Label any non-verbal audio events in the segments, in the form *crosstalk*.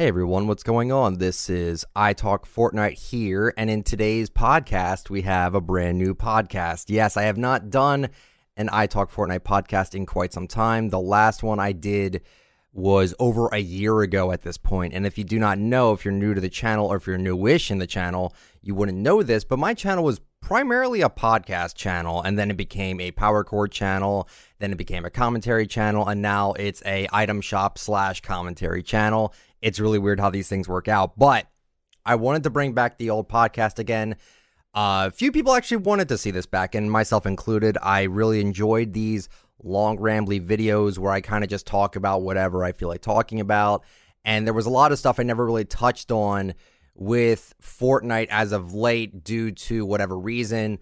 Hey everyone, what's going on? This is I Talk Fortnite here, and in today's podcast, we have a brand new podcast. Yes, I have not done an I Talk Fortnite podcast in quite some time. The last one I did was over a year ago at this point. And if you do not know, if you're new to the channel or if you're newish in the channel, you wouldn't know this, but my channel was primarily a podcast channel and then it became a power chord channel then it became a commentary channel and now it's a item shop slash commentary channel it's really weird how these things work out but i wanted to bring back the old podcast again uh, a few people actually wanted to see this back and myself included i really enjoyed these long rambly videos where i kind of just talk about whatever i feel like talking about and there was a lot of stuff i never really touched on with Fortnite as of late due to whatever reason.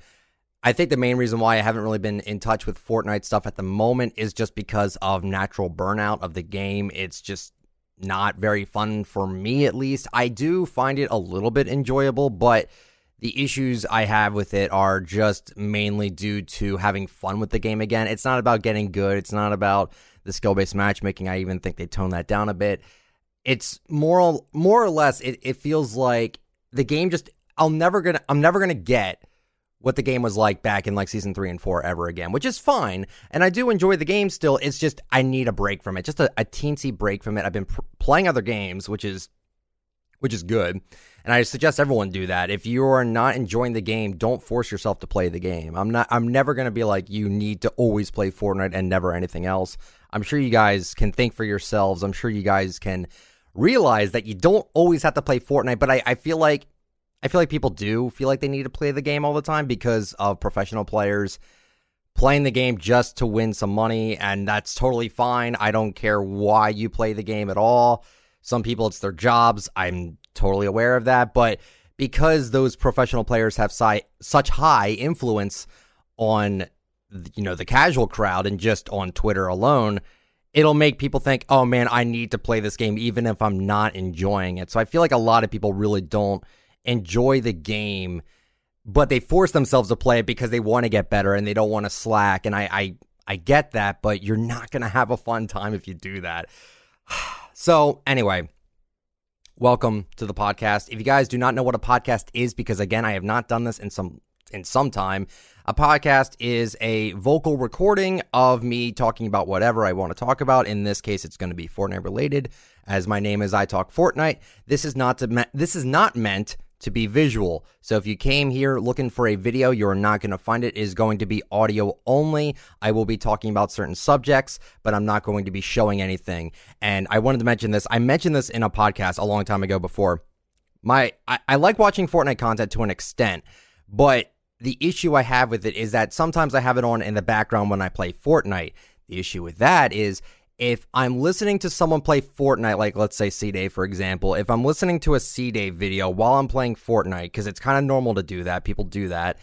I think the main reason why I haven't really been in touch with Fortnite stuff at the moment is just because of natural burnout of the game. It's just not very fun for me, at least. I do find it a little bit enjoyable, but the issues I have with it are just mainly due to having fun with the game again. It's not about getting good, it's not about the skill based matchmaking. I even think they tone that down a bit it's more more or less it, it feels like the game just I'll never gonna I'm never gonna get what the game was like back in like season three and four ever again, which is fine. And I do enjoy the game still. It's just I need a break from it, just a, a teensy break from it. I've been pr- playing other games, which is which is good. And I suggest everyone do that. If you are not enjoying the game, don't force yourself to play the game. I'm not I'm never going to be like you need to always play Fortnite and never anything else. I'm sure you guys can think for yourselves. I'm sure you guys can realize that you don't always have to play Fortnite, but I, I feel like I feel like people do feel like they need to play the game all the time because of professional players playing the game just to win some money, and that's totally fine. I don't care why you play the game at all. Some people, it's their jobs. I'm totally aware of that. But because those professional players have si- such high influence on you know the casual crowd and just on Twitter alone, it'll make people think, oh man, I need to play this game even if I'm not enjoying it. So I feel like a lot of people really don't enjoy the game, but they force themselves to play it because they want to get better and they don't want to slack. And I, I, I get that, but you're not going to have a fun time if you do that. *sighs* so anyway, welcome to the podcast. If you guys do not know what a podcast is, because again, I have not done this in some in some time. A podcast is a vocal recording of me talking about whatever I want to talk about. In this case, it's going to be Fortnite related. As my name is I Talk Fortnite. This is not to me- this is not meant to be visual. So if you came here looking for a video, you're not going to find it. it. Is going to be audio only. I will be talking about certain subjects, but I'm not going to be showing anything. And I wanted to mention this. I mentioned this in a podcast a long time ago before. My I, I like watching Fortnite content to an extent, but the issue I have with it is that sometimes I have it on in the background when I play Fortnite. The issue with that is if I'm listening to someone play Fortnite, like let's say C Day, for example, if I'm listening to a C Day video while I'm playing Fortnite, because it's kind of normal to do that, people do that,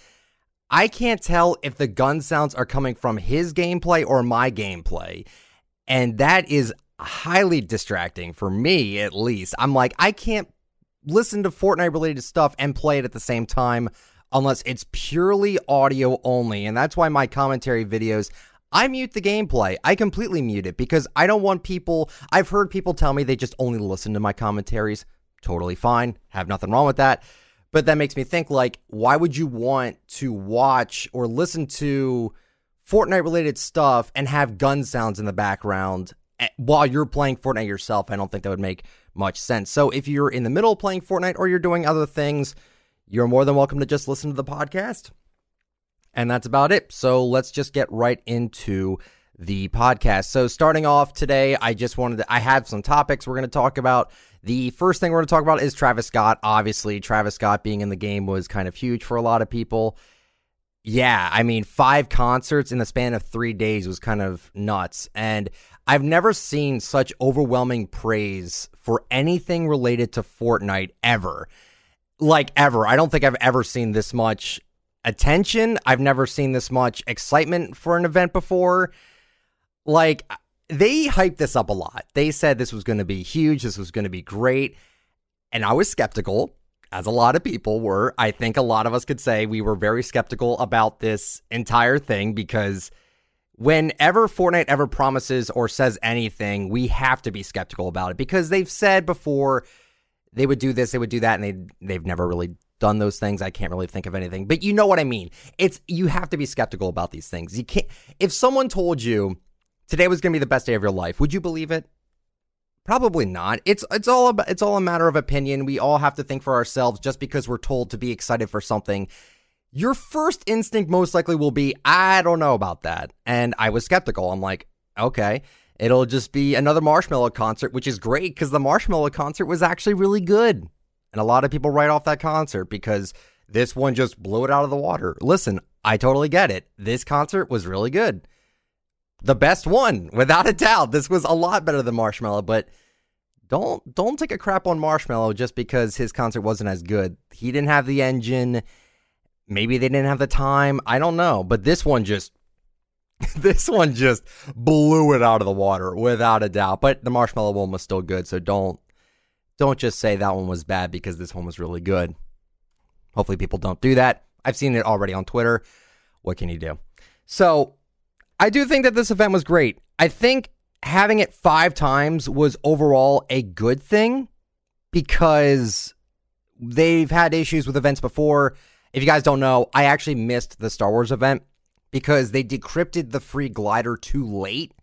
I can't tell if the gun sounds are coming from his gameplay or my gameplay. And that is highly distracting for me, at least. I'm like, I can't listen to Fortnite related stuff and play it at the same time unless it's purely audio only. And that's why my commentary videos, I mute the gameplay. I completely mute it because I don't want people. I've heard people tell me they just only listen to my commentaries. Totally fine. Have nothing wrong with that. But that makes me think like, why would you want to watch or listen to Fortnite related stuff and have gun sounds in the background eh, while you're playing Fortnite yourself? I don't think that would make much sense. So if you're in the middle of playing Fortnite or you're doing other things, you're more than welcome to just listen to the podcast. And that's about it. So let's just get right into the podcast. So starting off today, I just wanted to, I have some topics we're going to talk about. The first thing we're going to talk about is Travis Scott. Obviously, Travis Scott being in the game was kind of huge for a lot of people. Yeah, I mean, five concerts in the span of three days was kind of nuts. And I've never seen such overwhelming praise for anything related to Fortnite ever like ever. I don't think I've ever seen this much attention. I've never seen this much excitement for an event before. Like they hyped this up a lot. They said this was going to be huge, this was going to be great. And I was skeptical, as a lot of people were. I think a lot of us could say we were very skeptical about this entire thing because whenever Fortnite ever promises or says anything, we have to be skeptical about it because they've said before they would do this, they would do that, and they they've never really done those things. I can't really think of anything, but you know what I mean. It's you have to be skeptical about these things. You can't. If someone told you today was going to be the best day of your life, would you believe it? Probably not. It's it's all about, it's all a matter of opinion. We all have to think for ourselves just because we're told to be excited for something. Your first instinct most likely will be, I don't know about that. And I was skeptical. I'm like, okay, it'll just be another Marshmello concert, which is great because the Marshmello concert was actually really good. And a lot of people write off that concert because this one just blew it out of the water. Listen, I totally get it. This concert was really good the best one *laughs* without a doubt. This was a lot better than Marshmello, but don't don't take a crap on Marshmello just because his concert wasn't as good. He didn't have the engine. Maybe they didn't have the time. I don't know, but this one just *laughs* this one just blew it out of the water without a doubt. But the Marshmello one was still good, so don't don't just say that one was bad because this one was really good. Hopefully people don't do that. I've seen it already on Twitter. What can you do? So I do think that this event was great. I think having it five times was overall a good thing because they've had issues with events before. If you guys don't know, I actually missed the Star Wars event because they decrypted the free glider too late.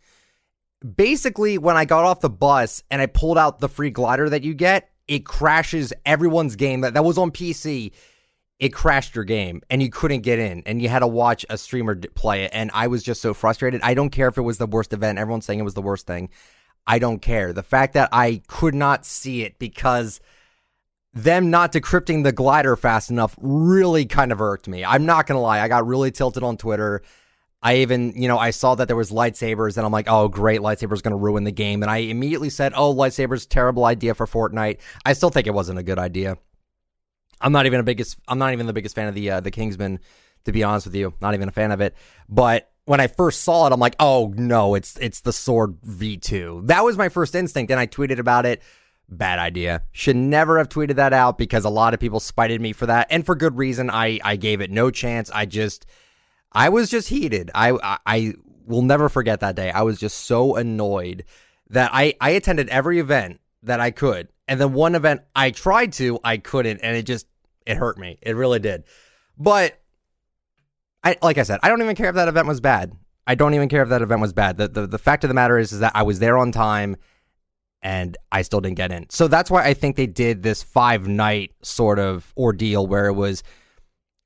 Basically, when I got off the bus and I pulled out the free glider that you get, it crashes everyone's game that, that was on PC it crashed your game and you couldn't get in and you had to watch a streamer play it. And i was just so frustrated. I don't care if it was the worst event. Everyone's saying it was the worst thing. I don't care. The fact that i could not see it because them not decrypting the glider fast enough really kind of irked me. I'm not gonna lie. I got really tilted on twitter I even, you know, I saw that there was lightsabers and I'm like, oh, great, lightsabers going to ruin the game. And I immediately said, oh, lightsabers, terrible idea for Fortnite. I still think it wasn't a good idea. I'm not even a biggest. I'm not even the biggest fan of the uh, the Kingsman, to be honest with you. Not even a fan of it. But when I first saw it, I'm like, oh no, it's it's the Sword V2. That was my first instinct, and I tweeted about it. Bad idea. Should never have tweeted that out because a lot of people spited me for that, and for good reason. I I gave it no chance. I just I was just heated. I I, I will never forget that day. I was just so annoyed that I I attended every event that I could. And then one event I tried to, I couldn't, and it just it hurt me. It really did. But I like I said, I don't even care if that event was bad. I don't even care if that event was bad. The the, the fact of the matter is is that I was there on time and I still didn't get in. So that's why I think they did this five night sort of ordeal where it was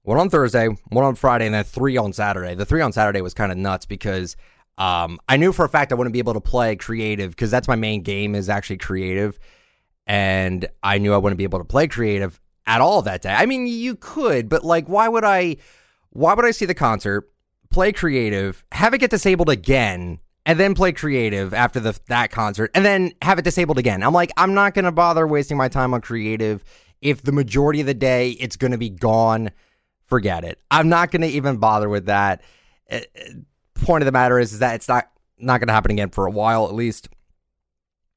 one on Thursday, one on Friday, and then three on Saturday. The three on Saturday was kind of nuts because um, I knew for a fact I wouldn't be able to play creative because that's my main game is actually creative. And I knew I wouldn't be able to play creative at all that day. I mean, you could, but like, why would I? Why would I see the concert, play creative, have it get disabled again, and then play creative after the that concert, and then have it disabled again? I'm like, I'm not gonna bother wasting my time on creative if the majority of the day it's gonna be gone. Forget it. I'm not gonna even bother with that. Uh, point of the matter is, is that it's not not gonna happen again for a while at least.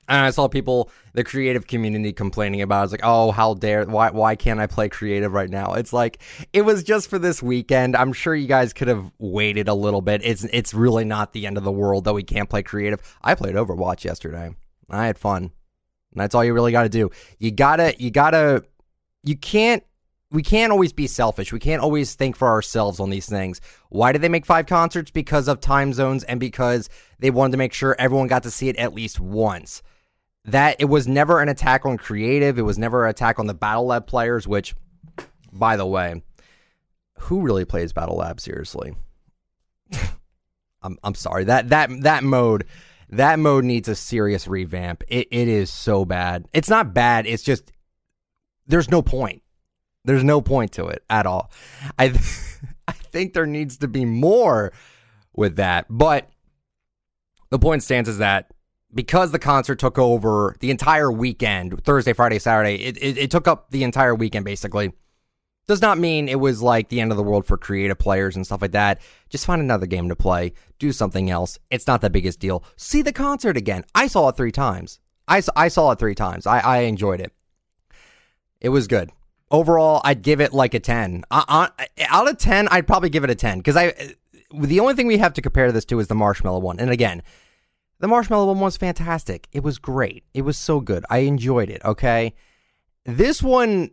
And I saw people, the creative community complaining about it. It's like, oh, how dare, why, why can't I play creative right now? It's like, it was just for this weekend. I'm sure you guys could have waited a little bit. It's, it's really not the end of the world that we can't play creative. I played Overwatch yesterday. I had fun. That's all you really got to do. You gotta, you gotta, you can't we can't always be selfish. We can't always think for ourselves on these things. Why did they make five concerts? Because of time zones and because they wanted to make sure everyone got to see it at least once that it was never an attack on creative. It was never an attack on the Battle Lab players, which, by the way, who really plays Battle Lab seriously? *laughs* I'm I'm sorry. That that that mode that mode needs a serious revamp. It it is so bad. It's not bad. It's just there's no point. There's no point to it at all. I *laughs* I think there needs to be more with that. But the point stands is that because the concert took over the entire weekend, Thursday, Friday, Saturday, it, it, it, took up the entire weekend basically. Does not mean it was like the end of the world for creative players and stuff like that. Just find another game to play, do something else. It's not the biggest deal. See the concert again. I saw it three times. I, I saw it three times. I, I enjoyed it. It was good. Overall, I'd give it like a 10. Uh, uh, out of 10, I'd probably give it a 10 because I the only thing we have to compare this to is the Marshmello one. And again, the Marshmello one was fantastic. It was great. It was so good. I enjoyed it. Okay. This one,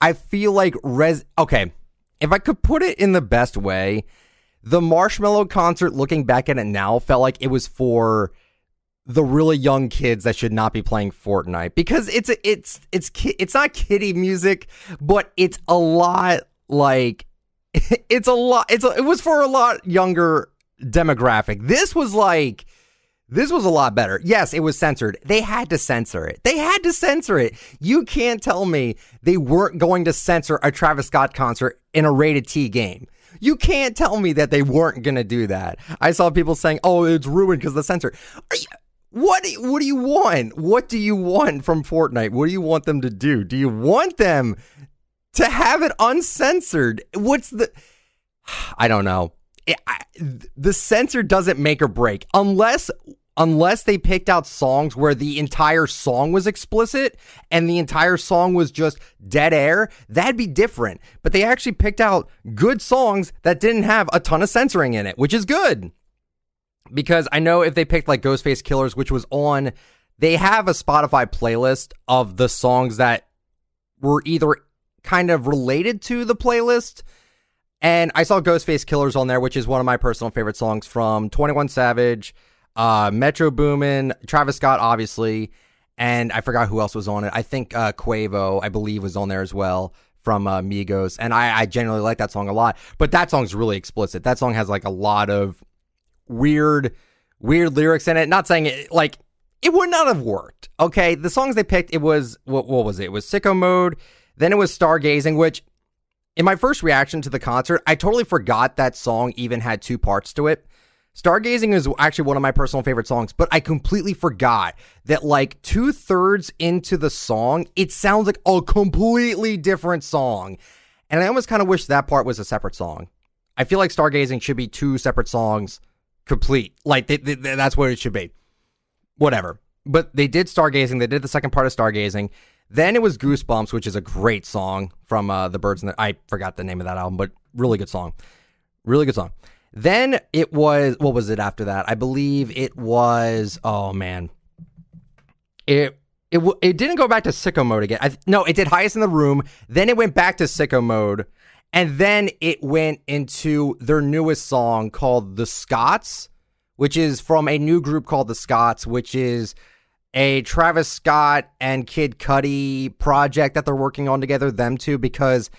I feel like res. Okay. If I could put it in the best way, the Marshmello concert, looking back at it now, felt like it was for the really young kids that should not be playing Fortnite because it's it's it's it's not kiddie music, but it's a lot like *laughs* it's a lot. It's a, it was for a lot younger demographic. This was like this was a lot better. Yes, it was censored. They had to censor it. They had to censor it. You can't tell me they weren't going to censor a Travis Scott concert in a rated T game. You can't tell me that they weren't going to do that. I saw people saying, "Oh, it's ruined because the censor." You, what what do you want? What do you want from Fortnite? What do you want them to do? Do you want them to have it uncensored? What's the *sighs* I don't know. It, I, the censor doesn't make or break unless unless they picked out songs where the entire song was explicit and the entire song was just dead air, that'd be different. But they actually picked out good songs that didn't have a ton of censoring in it, which is good. Because I know if they picked like Ghostface Killers, which was on, they have a Spotify playlist of the songs that were either kind of related to the playlist. And I saw Ghostface Killers on there, which is one of my personal favorite songs from 21 Savage uh, Metro Boomin, Travis Scott, obviously, and I forgot who else was on it. I think uh, Quavo, I believe, was on there as well from uh, Migos, and I, I generally like that song a lot. But that song's really explicit. That song has like a lot of weird, weird lyrics in it. Not saying it like it would not have worked. Okay, the songs they picked, it was what, what was it? It was Sicko Mode. Then it was Stargazing, which in my first reaction to the concert, I totally forgot that song even had two parts to it. Stargazing is actually one of my personal favorite songs, but I completely forgot that like two thirds into the song, it sounds like a completely different song. And I almost kind of wish that part was a separate song. I feel like Stargazing should be two separate songs complete. Like they, they, that's what it should be. Whatever. But they did Stargazing. They did the second part of Stargazing. Then it was Goosebumps, which is a great song from uh, the Birds and the. I forgot the name of that album, but really good song. Really good song. Then it was what was it after that? I believe it was oh man. It it it didn't go back to sicko mode again. I, no, it did highest in the room. Then it went back to sicko mode, and then it went into their newest song called "The Scotts," which is from a new group called The Scotts, which is a Travis Scott and Kid Cudi project that they're working on together. Them two, because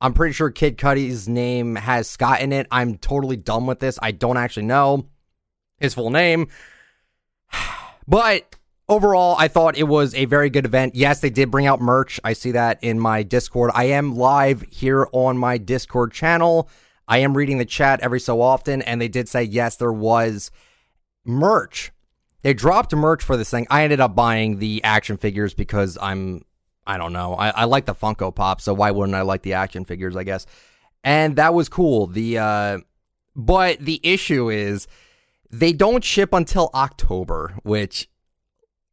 I'm pretty sure Kid Cudi's name has Scott in it. I'm totally dumb with this. I don't actually know his full name. *sighs* But overall, I thought it was a very good event. Yes, they did bring out merch. I see that in my Discord. I am live here on my Discord channel. I am reading the chat every so often, and they did say, yes, there was merch. They dropped merch for this thing. I ended up buying the action figures because I'm I don't know. I, I like the Funko Pop, so why wouldn't I like the action figures? I guess, and that was cool. The uh, but the issue is they don't ship until October, which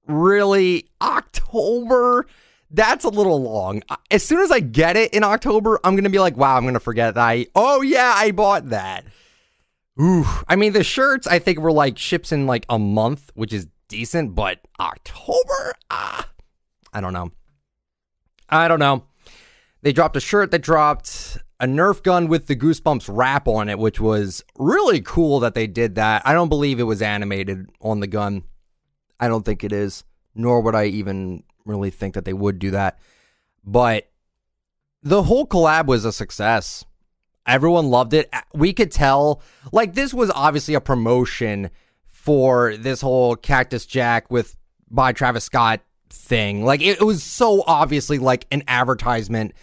really October. That's a little long. As soon as I get it in October, I'm gonna be like, wow, I'm gonna forget that. I oh yeah, I bought that. Ooh, I mean the shirts I think were like ships in like a month, which is decent, but October, ah, I don't know. I don't know. They dropped a shirt that dropped a Nerf gun with the Goosebumps wrap on it, which was really cool that they did that. I don't believe it was animated on the gun. I don't think it is, nor would I even really think that they would do that. But the whole collab was a success. Everyone loved it. We could tell, like, this was obviously a promotion for this whole Cactus Jack with by Travis Scott thing. Like it, was so obviously like an advertisement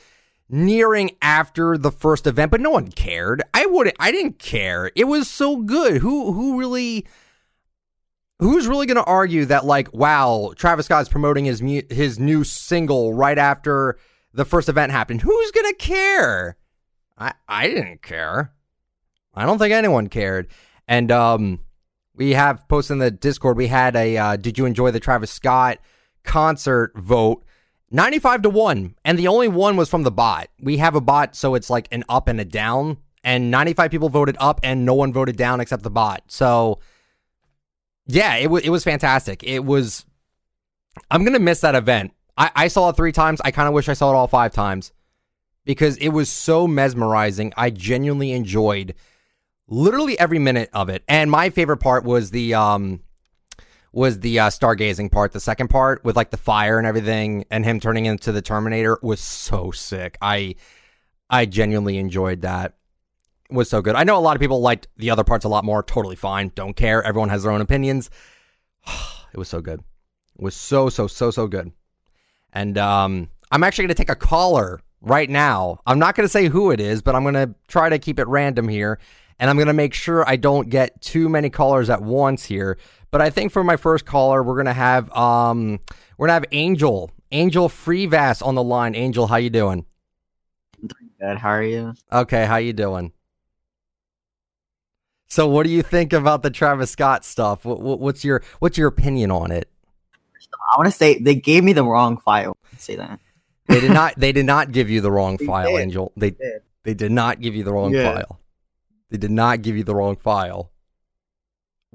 nearing after the first event, but no one cared. I wouldn't I didn't care. It was so good. Who who really who's really going to argue that like wow, Travis Scott's promoting his his new single right after the first event happened. Who's going to care? I I didn't care. I don't think anyone cared. And um we have posted in the Discord. We had a uh, did you enjoy the Travis Scott concert vote 95 to 1 and the only one was from the bot we have a bot so it's like an up and a down and 95 people voted up, and no one voted down except the bot. So, yeah, it was it was fantastic. It was. I'm gonna miss that event. I, I saw it three times. I kind of wish I saw it all five times because it was so mesmerizing. I genuinely enjoyed literally every minute of it. And my favorite part was the um was the uh, stargazing part. The second part with like the fire and everything, and him turning into the Terminator was so sick. I I genuinely enjoyed that. Was so good. I know a lot of people liked the other parts a lot more. Totally fine. Don't care. Everyone has their own opinions. *sighs* it was so good. It was so so so so good. And um, I'm actually going to take a caller right now. I'm not going to say who it is, but I'm going to try to keep it random here. And I'm going to make sure I don't get too many callers at once here. But I think for my first caller, we're going to have um, we're going to have Angel, Angel Freevass on the line. Angel, how you doing? Good. How are you? Okay, how you doing? So, what do you think about the Travis Scott stuff? What, what, what's your what's your opinion on it? I want to say they gave me the wrong file. say that. They did not. *laughs* They did not give you the wrong they file, did. Angel. They did. They did not give you the wrong yeah. file. They did not give you the wrong file.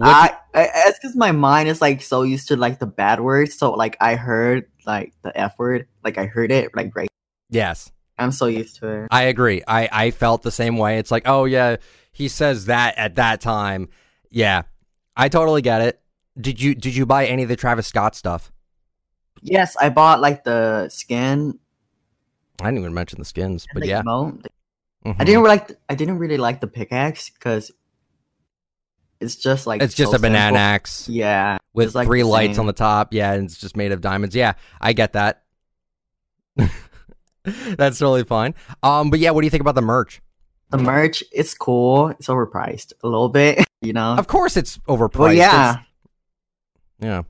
I, I, it's because my mind is like so used to like the bad words. So like I heard like the F word, like I heard it like right. Yes. I'm so used to it. I agree. I, I felt the same way. It's like, oh yeah, he says that at that time. Yeah. I totally get it. Did you did you buy any of the Travis Scott stuff? Yes, I bought like the skin. I didn't even mention the skins, but yeah. Mm-hmm. I didn't like. I didn't really like the pickaxe because it's just like it's just so a banana simple. axe. Yeah, with like three lights on the top. Yeah, and it's just made of diamonds. Yeah, I get that. *laughs* That's totally fine. Um, but yeah, what do you think about the merch? The merch, it's cool. It's overpriced a little bit, *laughs* you know. Of course, it's overpriced. Well, yeah, it's, yeah.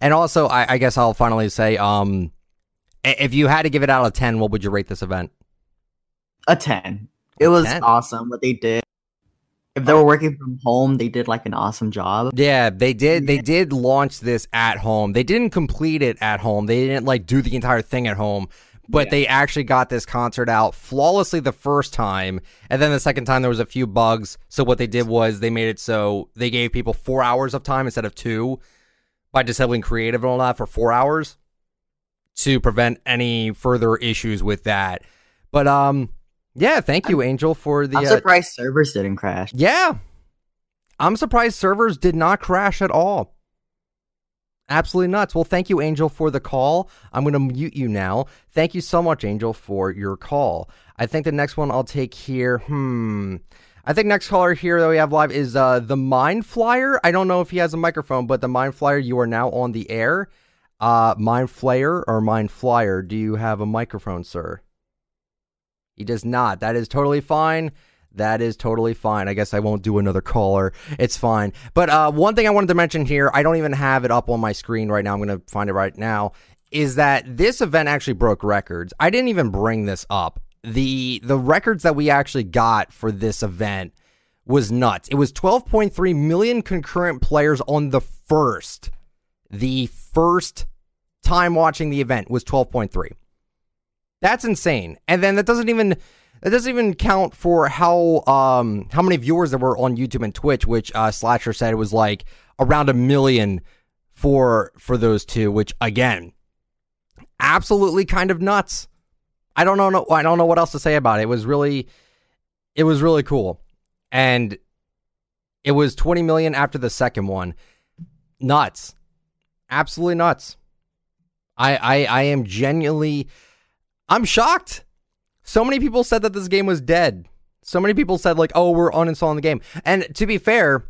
And also, I, I guess I'll finally say, um, if you had to give it out of ten, what would you rate this event? A ten. It was 10. awesome what they did. If they were working from home, they did like an awesome job. Yeah, they did. They did launch this at home. They didn't complete it at home. They didn't like do the entire thing at home but yeah. they actually got this concert out flawlessly the first time and then the second time there was a few bugs so what they did was they made it so they gave people four hours of time instead of two by disabling creative and all that for four hours to prevent any further issues with that. But um, yeah, thank you, Angel, for the. I'm uh, surprised uh, servers didn't crash. Yeah, I'm surprised servers did not crash at all. Absolutely nuts. Well, thank you, Angel, for the call. I'm going to mute you now. Thank you so much, Angel, for your call. I think the next one I'll take here. Hmm. I think next caller here that we have live is uh, the Mind Flyer. I don't know if he has a microphone, but the Mind Flyer, you are now on the air. Uh, Mind Flayer or Mind Flyer, do you have a microphone, sir? He does not. That is totally fine. That is totally fine. I guess I won't do another caller. It's fine. But uh, one thing I wanted to mention here, I don't even have it up on my screen right now. I'm going to find it right now. Is that this event actually broke records? I didn't even bring this up the the records that we actually got for this event was nuts. It was 12.3 million concurrent players on the first. The first time watching the event was 12.3. That's insane. And then that doesn't even that doesn't even count for how um how many viewers there were on YouTube and Twitch, which uh, Slasher said it was like around a million for for those two, which again, absolutely kind of nuts. I don't know. I don't know what else to say about it. It was really, it was really cool, and it was 20 million after the second one. Nuts, absolutely nuts. I I I am genuinely, I'm shocked. So many people said that this game was dead. So many people said like, "Oh, we're uninstalling the game." And to be fair,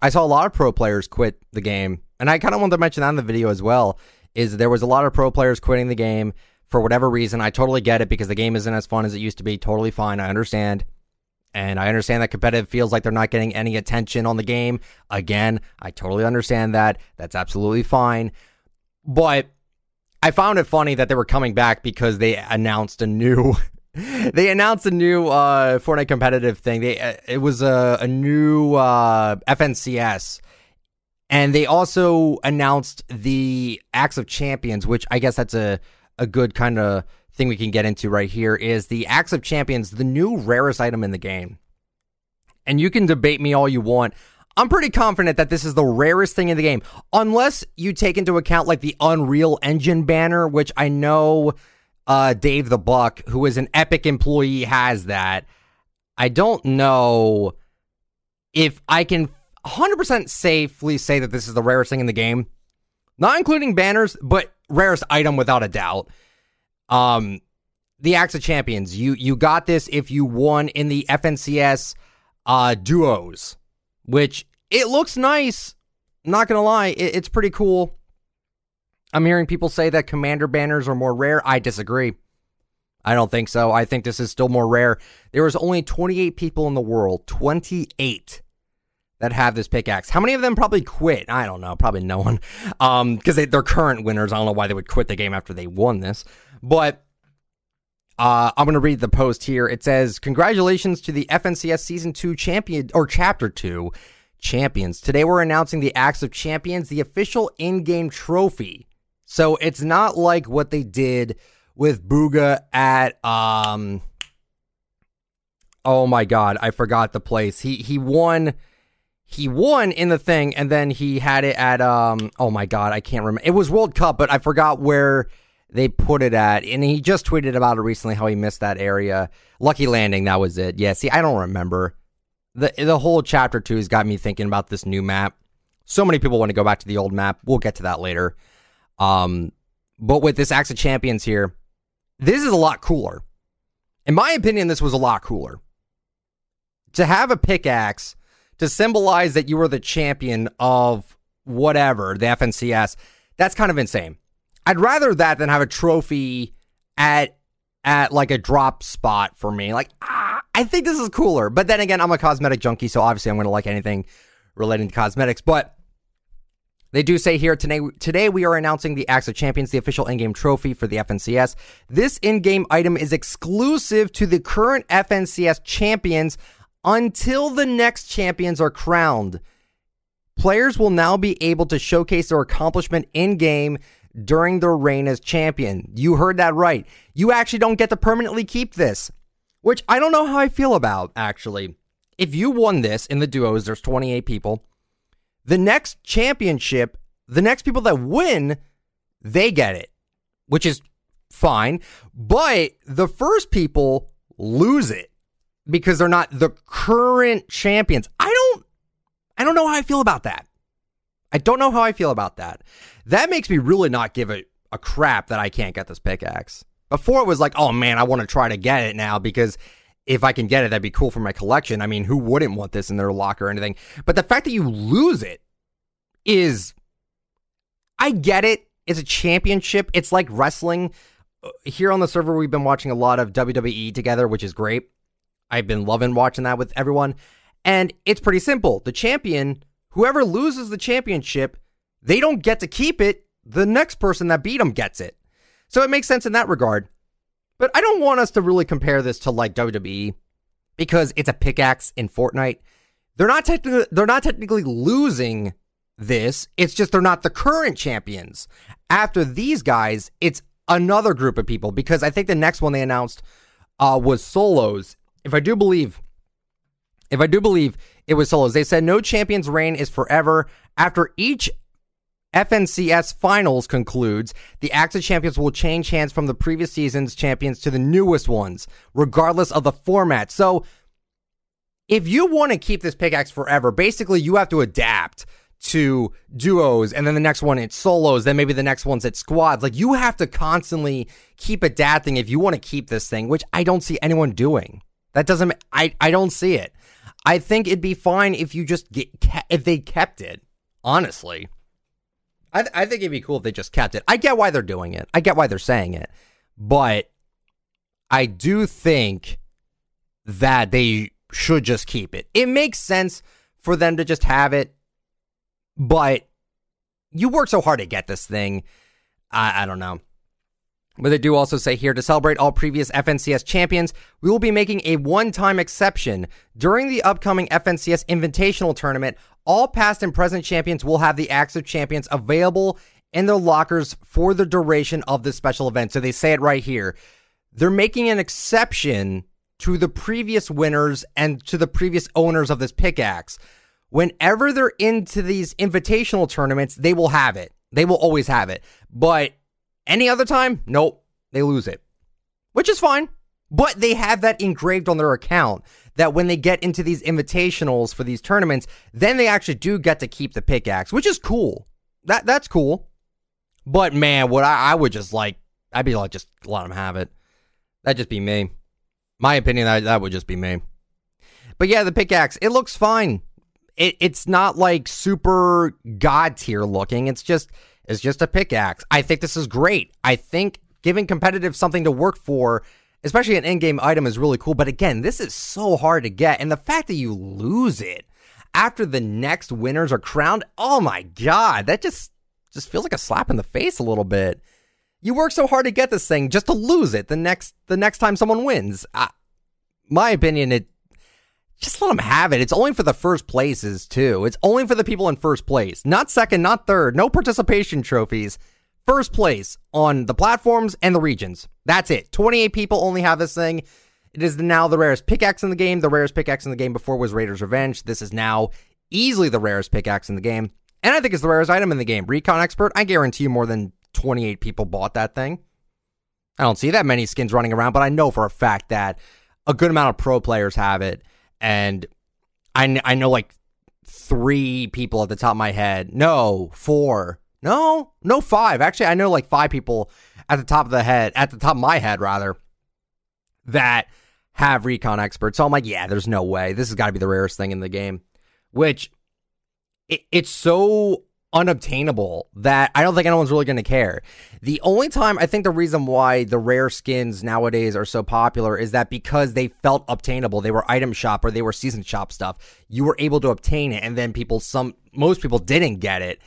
I saw a lot of pro players quit the game, and I kind of wanted to mention that in the video as well. Is there was a lot of pro players quitting the game for whatever reason. I totally get it because the game isn't as fun as it used to be. Totally fine. I understand. And I understand that competitive feels like they're not getting any attention on the game. Again, I totally understand that. That's absolutely fine. But I found it funny that they were coming back because they announced a new *laughs* *laughs* they announced a new uh, Fortnite competitive thing. They uh, it was a, a new uh, FNCS, and they also announced the Axe of Champions, which I guess that's a a good kind of thing we can get into right here is the Axe of Champions, the new rarest item in the game. And you can debate me all you want. I'm pretty confident that this is the rarest thing in the game, unless you take into account like the Unreal Engine banner, which I know uh, Dave the Buck, who is an Epic employee, has that. I don't know if I can 100% safely say that this is the rarest thing in the game, not including banners, but rarest item without a doubt. Um, the Axe of Champions, you you got this if you won in the FNCS uh, duos, which it looks nice. Not gonna lie, it, it's pretty cool. I'm hearing people say that commander banners are more rare. I disagree. I don't think so. I think this is still more rare. There was only 28 people in the world, 28 that have this pickaxe. How many of them probably quit? I don't know. Probably no one. *laughs* Um, because they, they're current winners. I don't know why they would quit the game after they won this. But uh, I'm going to read the post here. It says, Congratulations to the FNCS Season 2 champion or Chapter 2 champions. Today we're announcing the Axe of Champions, the official in game trophy. So it's not like what they did with Bugha at, um, oh my God, I forgot the place. He, he won. He won in the thing, and then he had it at um. Oh my god, I can't remember. It was World Cup, but I forgot where they put it at. And he just tweeted about it recently how he missed that area. Lucky Landing, that was it. Yeah, see, I don't remember. The the whole chapter 2 has got me thinking about this new map. So many people want to go back to the old map. We'll get to that later. Um but with this Axe of Champions here, this is a lot cooler. In my opinion, this was a lot cooler. To have a pickaxe to symbolize that you are the champion of whatever, the FNCS, that's kind of insane. I'd rather that than have a trophy at at like a drop spot for me. Like ah, I think this is cooler. But then again, I'm a cosmetic junkie, so obviously I'm going to like anything relating to cosmetics. But they do say here today today we are announcing the Axe of Champions, the official in-game trophy for the FNCS. This in-game item is exclusive to the current FNCS champions until the next champions are crowned. Players will now be able to showcase their accomplishment in game during their reign as champion. You heard that right. You actually don't get to permanently keep this, which I don't know how I feel about, actually. If you won this in the duos, there's 28 people. The next championship, the next people that win, they get it, which is fine. But the first people lose it because they're not the current champions. I don't I don't know how I feel about that. I don't know how I feel about that. That makes me really not give a, a crap that I can't get this pickaxe. Before it was like, oh man, I want to try to get it now because if I can get it, that'd be cool for my collection. I mean, who wouldn't want this in their locker or anything? But the fact that you lose it is, I get it. It's a championship. It's like wrestling. Uh, here on the server, we've been watching a lot of WWE together, which is great. I've been loving watching that with everyone. And it's pretty simple. The champion whoever loses the championship, they don't get to keep it. The next person that beat them gets it. So it makes sense in that regard. But I don't want us to really compare this to like WWE because it's a pickaxe in Fortnite. They're not technically they're not technically losing this. It's just they're not the current champions. After these guys, it's another group of people because I think the next one they announced uh, was solos. If I do believe, if I do believe it was solos. They said no champion's reign is forever. After each FNCS finals concludes, the Axe of Champions will change hands from the previous season's champions to the newest ones, regardless of the format. So, if you want to keep this pickaxe forever, basically you have to adapt to duos, and then the next one it's solos, then maybe the next one's at squads. Like you have to constantly keep adapting if you want to keep this thing, which I don't see anyone doing. That doesn't. I I don't see it. I think it'd be fine if you just get if they kept it. Honestly, I th- I think it'd be cool if they just kept it. I get why they're doing it. I get why they're saying it, but I do think that they should just keep it. It makes sense for them to just have it, but you work so hard to get this thing. I, I don't know. But they do also say here to celebrate all previous FNCS champions, we will be making a one time exception. During the upcoming FNCS Invitational Tournament, all past and present champions will have the Axe of Champions available in their lockers for the duration of this special event. So they say it right here. They're making an exception to the previous winners and to the previous owners of this pickaxe. Whenever they're into these invitational tournaments, they will have it. They will always have it. But any other time, nope, they lose it, which is fine. But they have that engraved on their account that when they get into these invitationals for these tournaments, then they actually do get to keep the pickaxe, which is cool. That that's cool. But man, what I, I would just like, I'd be like, just let them have it. That'd just be me. My opinion, that, that would just be me. But yeah, the pickaxe, it looks fine. It, it's not like super god tier looking. It's just it's just a pickaxe. I think this is great. I think giving competitive something to work for, especially an in-game item, is really cool. But again, this is so hard to get, and the fact that you lose it after the next winners are crowned, oh my god, that just just feels like a slap in the face a little bit. You work so hard to get this thing just to lose it the next the next time someone wins. I, my opinion, it just let them have it. It's only for the first places too. It's only for the people in first place, not second, not third. No participation trophies. First place on the platforms and the regions. That's it. 28 people only have this thing. It is now the rarest pickaxe in the game. The rarest pickaxe in the game before was Raider's Revenge. This is now easily the rarest pickaxe in the game. And I think it's the rarest item in the game. Recon Expert, I guarantee you more than 28 people bought that thing. I don't see that many skins running around, but I know for a fact that a good amount of pro players have it. And I, I know like three people at the top of my head. No, four. No, no, five. Actually, I know like five people at the top of the head, at the top of my head, rather, that have recon experts. So I'm like, yeah, there's no way. This has got to be the rarest thing in the game, which it, it's so unobtainable that I don't think anyone's really going to care. The only time I think the reason why the rare skins nowadays are so popular is that because they felt obtainable, they were item shop or they were season shop stuff. You were able to obtain it, and then people, some most people didn't get it.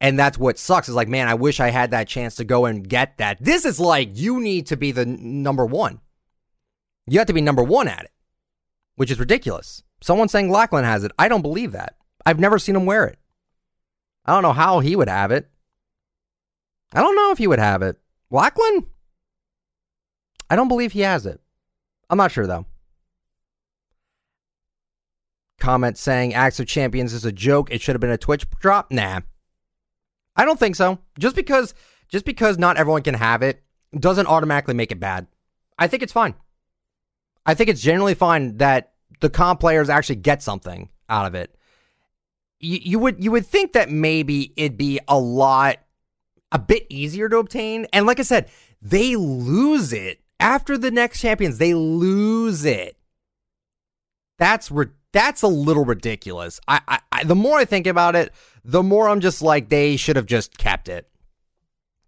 And that's what sucks is like, man, I wish I had that chance to go and get that. This is like, you need to be the number one. You have to be number one at it, which is ridiculous. Someone saying Lachlan has it. I don't believe that. I've never seen him wear it. I don't know how he would have it. I don't know if he would have it. Lachlan? I don't believe he has it. I'm not sure though. Comment saying Axe of Champions is a joke. It should have been a Twitch drop. Nah. I don't think so. Just because just because not everyone can have it doesn't automatically make it bad. I think it's fine. I think it's generally fine that the comp players actually get something out of it. You, you would you would think that maybe it'd be a lot a bit easier to obtain. And like I said, they lose it after the next champions. They lose it. That's re- that's a little ridiculous. I, I, I the more I think about it, the more I'm just like they should have just kept it.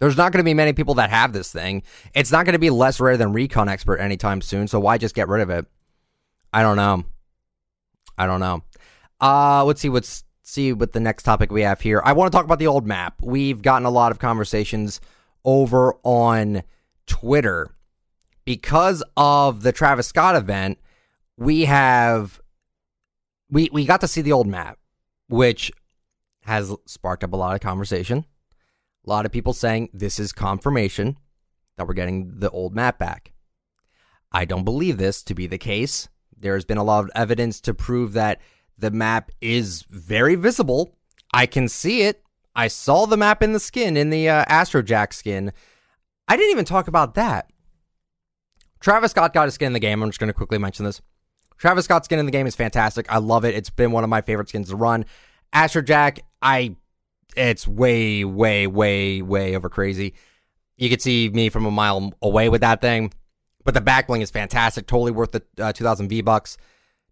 There's not going to be many people that have this thing. It's not going to be less rare than Recon Expert anytime soon. So why just get rid of it? I don't know. I don't know. Uh, let's see what's see what the next topic we have here. I want to talk about the old map. We've gotten a lot of conversations over on Twitter because of the Travis Scott event. We have we we got to see the old map, which has sparked up a lot of conversation. A lot of people saying this is confirmation that we're getting the old map back. I don't believe this to be the case. There's been a lot of evidence to prove that the map is very visible. I can see it. I saw the map in the skin, in the uh, Astrojack skin. I didn't even talk about that. Travis Scott got a skin in the game. I'm just going to quickly mention this. Travis Scott's skin in the game is fantastic. I love it. It's been one of my favorite skins to run. Astrojack, I, it's way, way, way, way over crazy. You could see me from a mile away with that thing, but the back bling is fantastic. Totally worth the uh, 2,000 V bucks.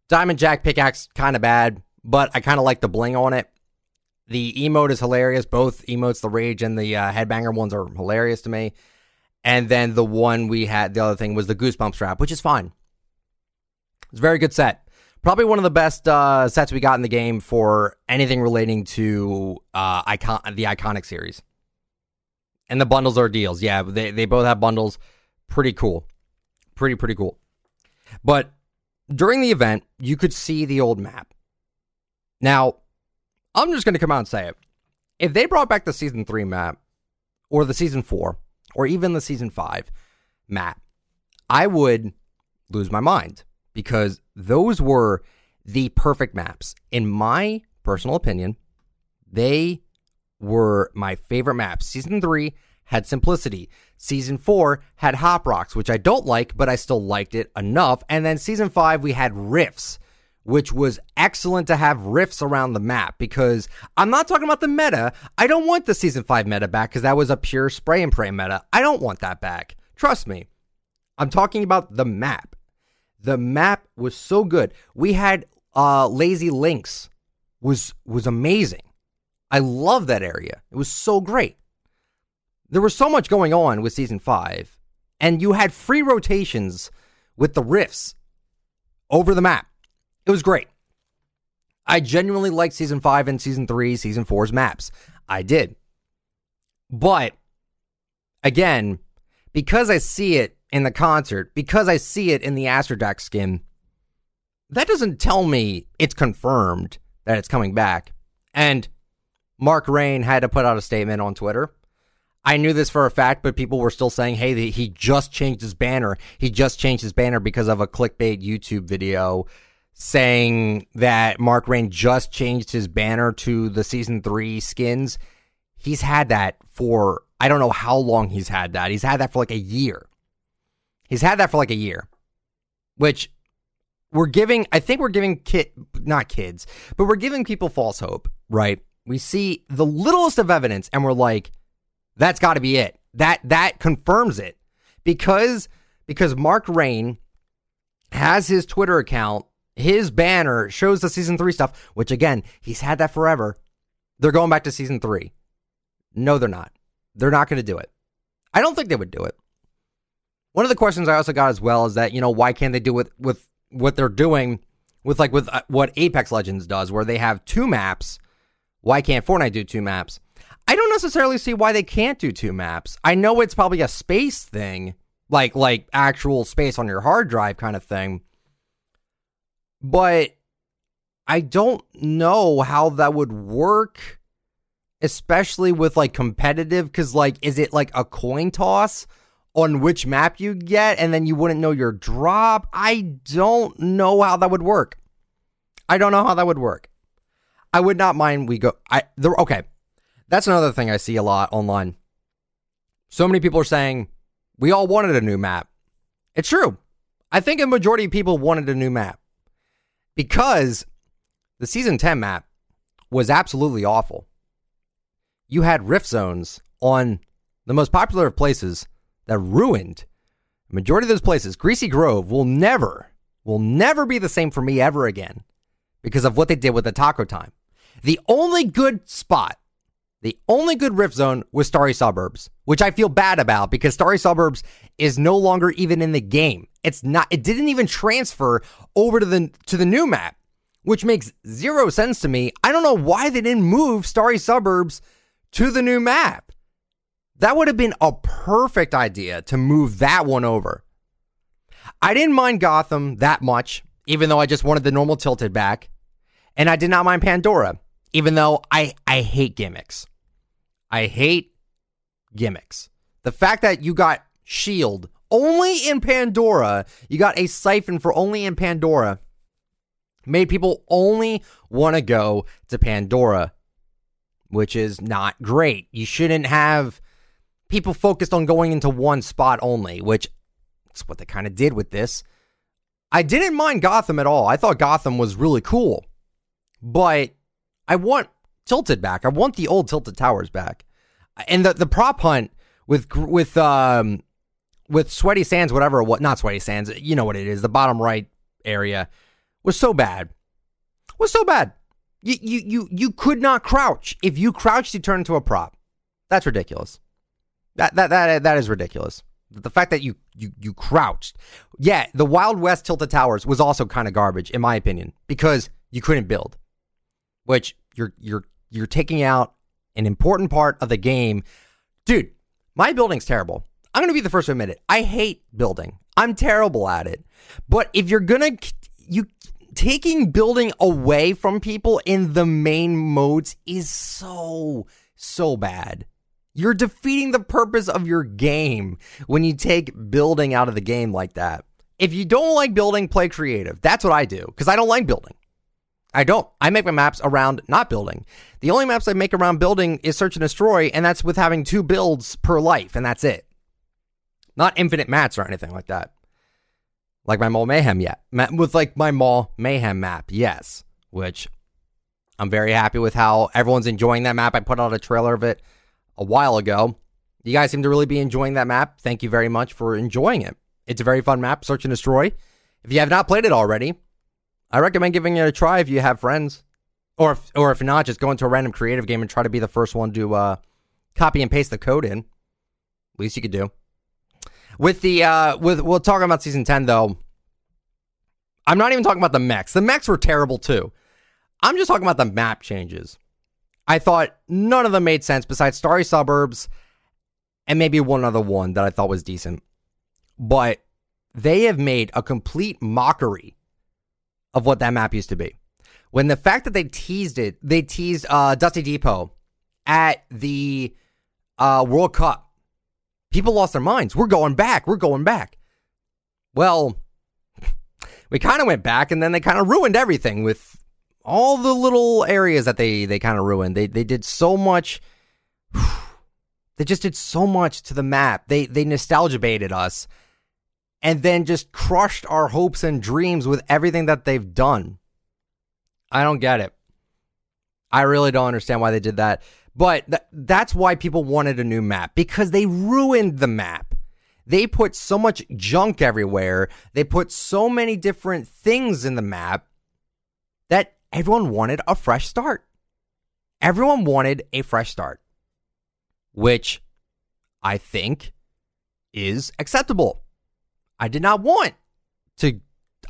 Diamond Jack pickaxe kind of bad, but I kind of like the bling on it. The emote is hilarious. Both emotes, the rage and the uh, headbanger ones, are hilarious to me. And then the one we had, the other thing was the Goosebumps wrap, which is fine. It's a very good set. Probably one of the best uh, sets we got in the game for anything relating to uh, icon the iconic series. And the bundles are deals. Yeah, they, they both have bundles. Pretty cool. Pretty, pretty cool. But during the event, you could see the old map. Now, I'm just going to come out and say it. If they brought back the season three map, or the season four, or even the season five map, I would lose my mind because those were the perfect maps. In my personal opinion, they were my favorite maps. Season three had simplicity. Season four had hop rocks, which I don't like, but I still liked it enough. And then season five, we had rifts, which was excellent to have rifts around the map because I'm not talking about the meta. I don't want the season five meta back because that was a pure spray and pray meta. I don't want that back. Trust me. I'm talking about the map. The map was so good. We had uh, Lazy Links was was amazing. I love that area. It was so great. There was so much going on with season five, and you had free rotations with the rifts over the map. It was great. I genuinely liked season five and season three, season four's maps. I did. But again, because I see it in the concert, because I see it in the Astro Jack skin, that doesn't tell me it's confirmed that it's coming back. And Mark Rein had to put out a statement on Twitter. I knew this for a fact, but people were still saying, hey, he just changed his banner. He just changed his banner because of a clickbait YouTube video saying that Mark Rein just changed his banner to the season three skins. He's had that for, I don't know how long he's had that. He's had that for like a year. He's had that for like a year, which we're giving, I think we're giving kid, not kids, but we're giving people false hope, right? We see the littlest of evidence and we're like, that's got to be it. That, that confirms it because, because Mark Rein has his Twitter account, his banner shows the season three stuff, which again, he's had that forever. They're going back to season three. No, they're not. They're not going to do it. I don't think they would do it. One of the questions I also got as well is that, you know, why can't they do it with what they're doing with like with uh, what Apex Legends does, where they have two maps. Why can't Fortnite do two maps? I don't necessarily see why they can't do two maps. I know it's probably a space thing, like like actual space on your hard drive kind of thing. But I don't know how that would work especially with like competitive cuz like is it like a coin toss? On which map you get and then you wouldn't know your drop. I don't know how that would work. I don't know how that would work. I would not mind we go I there okay. That's another thing I see a lot online. So many people are saying we all wanted a new map. It's true. I think a majority of people wanted a new map because the season 10 map was absolutely awful. You had rift zones on the most popular of places that ruined the majority of those places. Greasy Grove will never, will never be the same for me ever again because of what they did with the taco time. The only good spot, the only good rift zone was Starry Suburbs, which I feel bad about because Starry Suburbs is no longer even in the game. It's not, it didn't even transfer over to the, to the new map, which makes zero sense to me. I don't know why they didn't move Starry Suburbs to the new map. That would have been a perfect idea to move that one over. I didn't mind Gotham that much, even though I just wanted the normal tilted back. And I did not mind Pandora, even though I, I hate gimmicks. I hate gimmicks. The fact that you got Shield only in Pandora, you got a siphon for only in Pandora, made people only want to go to Pandora, which is not great. You shouldn't have people focused on going into one spot only, which is what they kind of did with this. I didn't mind Gotham at all. I thought Gotham was really cool. But I want Tilted back. I want the old Tilted Towers back. And the the prop hunt with with um with Sweaty Sands whatever what not Sweaty Sands, you know what it is, the bottom right area was so bad. Was so bad. You you you you could not crouch. If you crouched, you turn into a prop. That's ridiculous. That that that that is ridiculous. The fact that you you you crouched. Yeah, the Wild West Tilted Towers was also kind of garbage in my opinion because you couldn't build. Which you're you're you're taking out an important part of the game. Dude, my building's terrible. I'm going to be the first to admit it. I hate building. I'm terrible at it. But if you're going to you taking building away from people in the main modes is so so bad. You're defeating the purpose of your game when you take building out of the game like that. If you don't like building, play creative. That's what I do because I don't like building. I don't. I make my maps around not building. The only maps I make around building is search and destroy, and that's with having two builds per life, and that's it. Not infinite mats or anything like that. Like my Mall Mayhem yet. With like my Mall Mayhem map, yes. Which I'm very happy with how everyone's enjoying that map. I put out a trailer of it a while ago. You guys seem to really be enjoying that map. Thank you very much for enjoying it. It's a very fun map, Search and Destroy. If you have not played it already, I recommend giving it a try if you have friends. Or if, or if not, just go into a random creative game and try to be the first one to uh, copy and paste the code in. Least you could do. With the uh, with we'll talk about season ten though. I'm not even talking about the mechs. The mechs were terrible too. I'm just talking about the map changes. I thought none of them made sense besides Starry Suburbs and maybe one other one that I thought was decent. But they have made a complete mockery of what that map used to be. When the fact that they teased it, they teased uh, Dusty Depot at the uh, World Cup. People lost their minds. We're going back. We're going back. Well, *laughs* we kind of went back and then they kind of ruined everything with all the little areas that they they kind of ruined. They they did so much *sighs* they just did so much to the map. They they nostalgia baited us and then just crushed our hopes and dreams with everything that they've done. I don't get it. I really don't understand why they did that. But th- that's why people wanted a new map because they ruined the map. They put so much junk everywhere. They put so many different things in the map that everyone wanted a fresh start. Everyone wanted a fresh start, which I think is acceptable. I did not want to,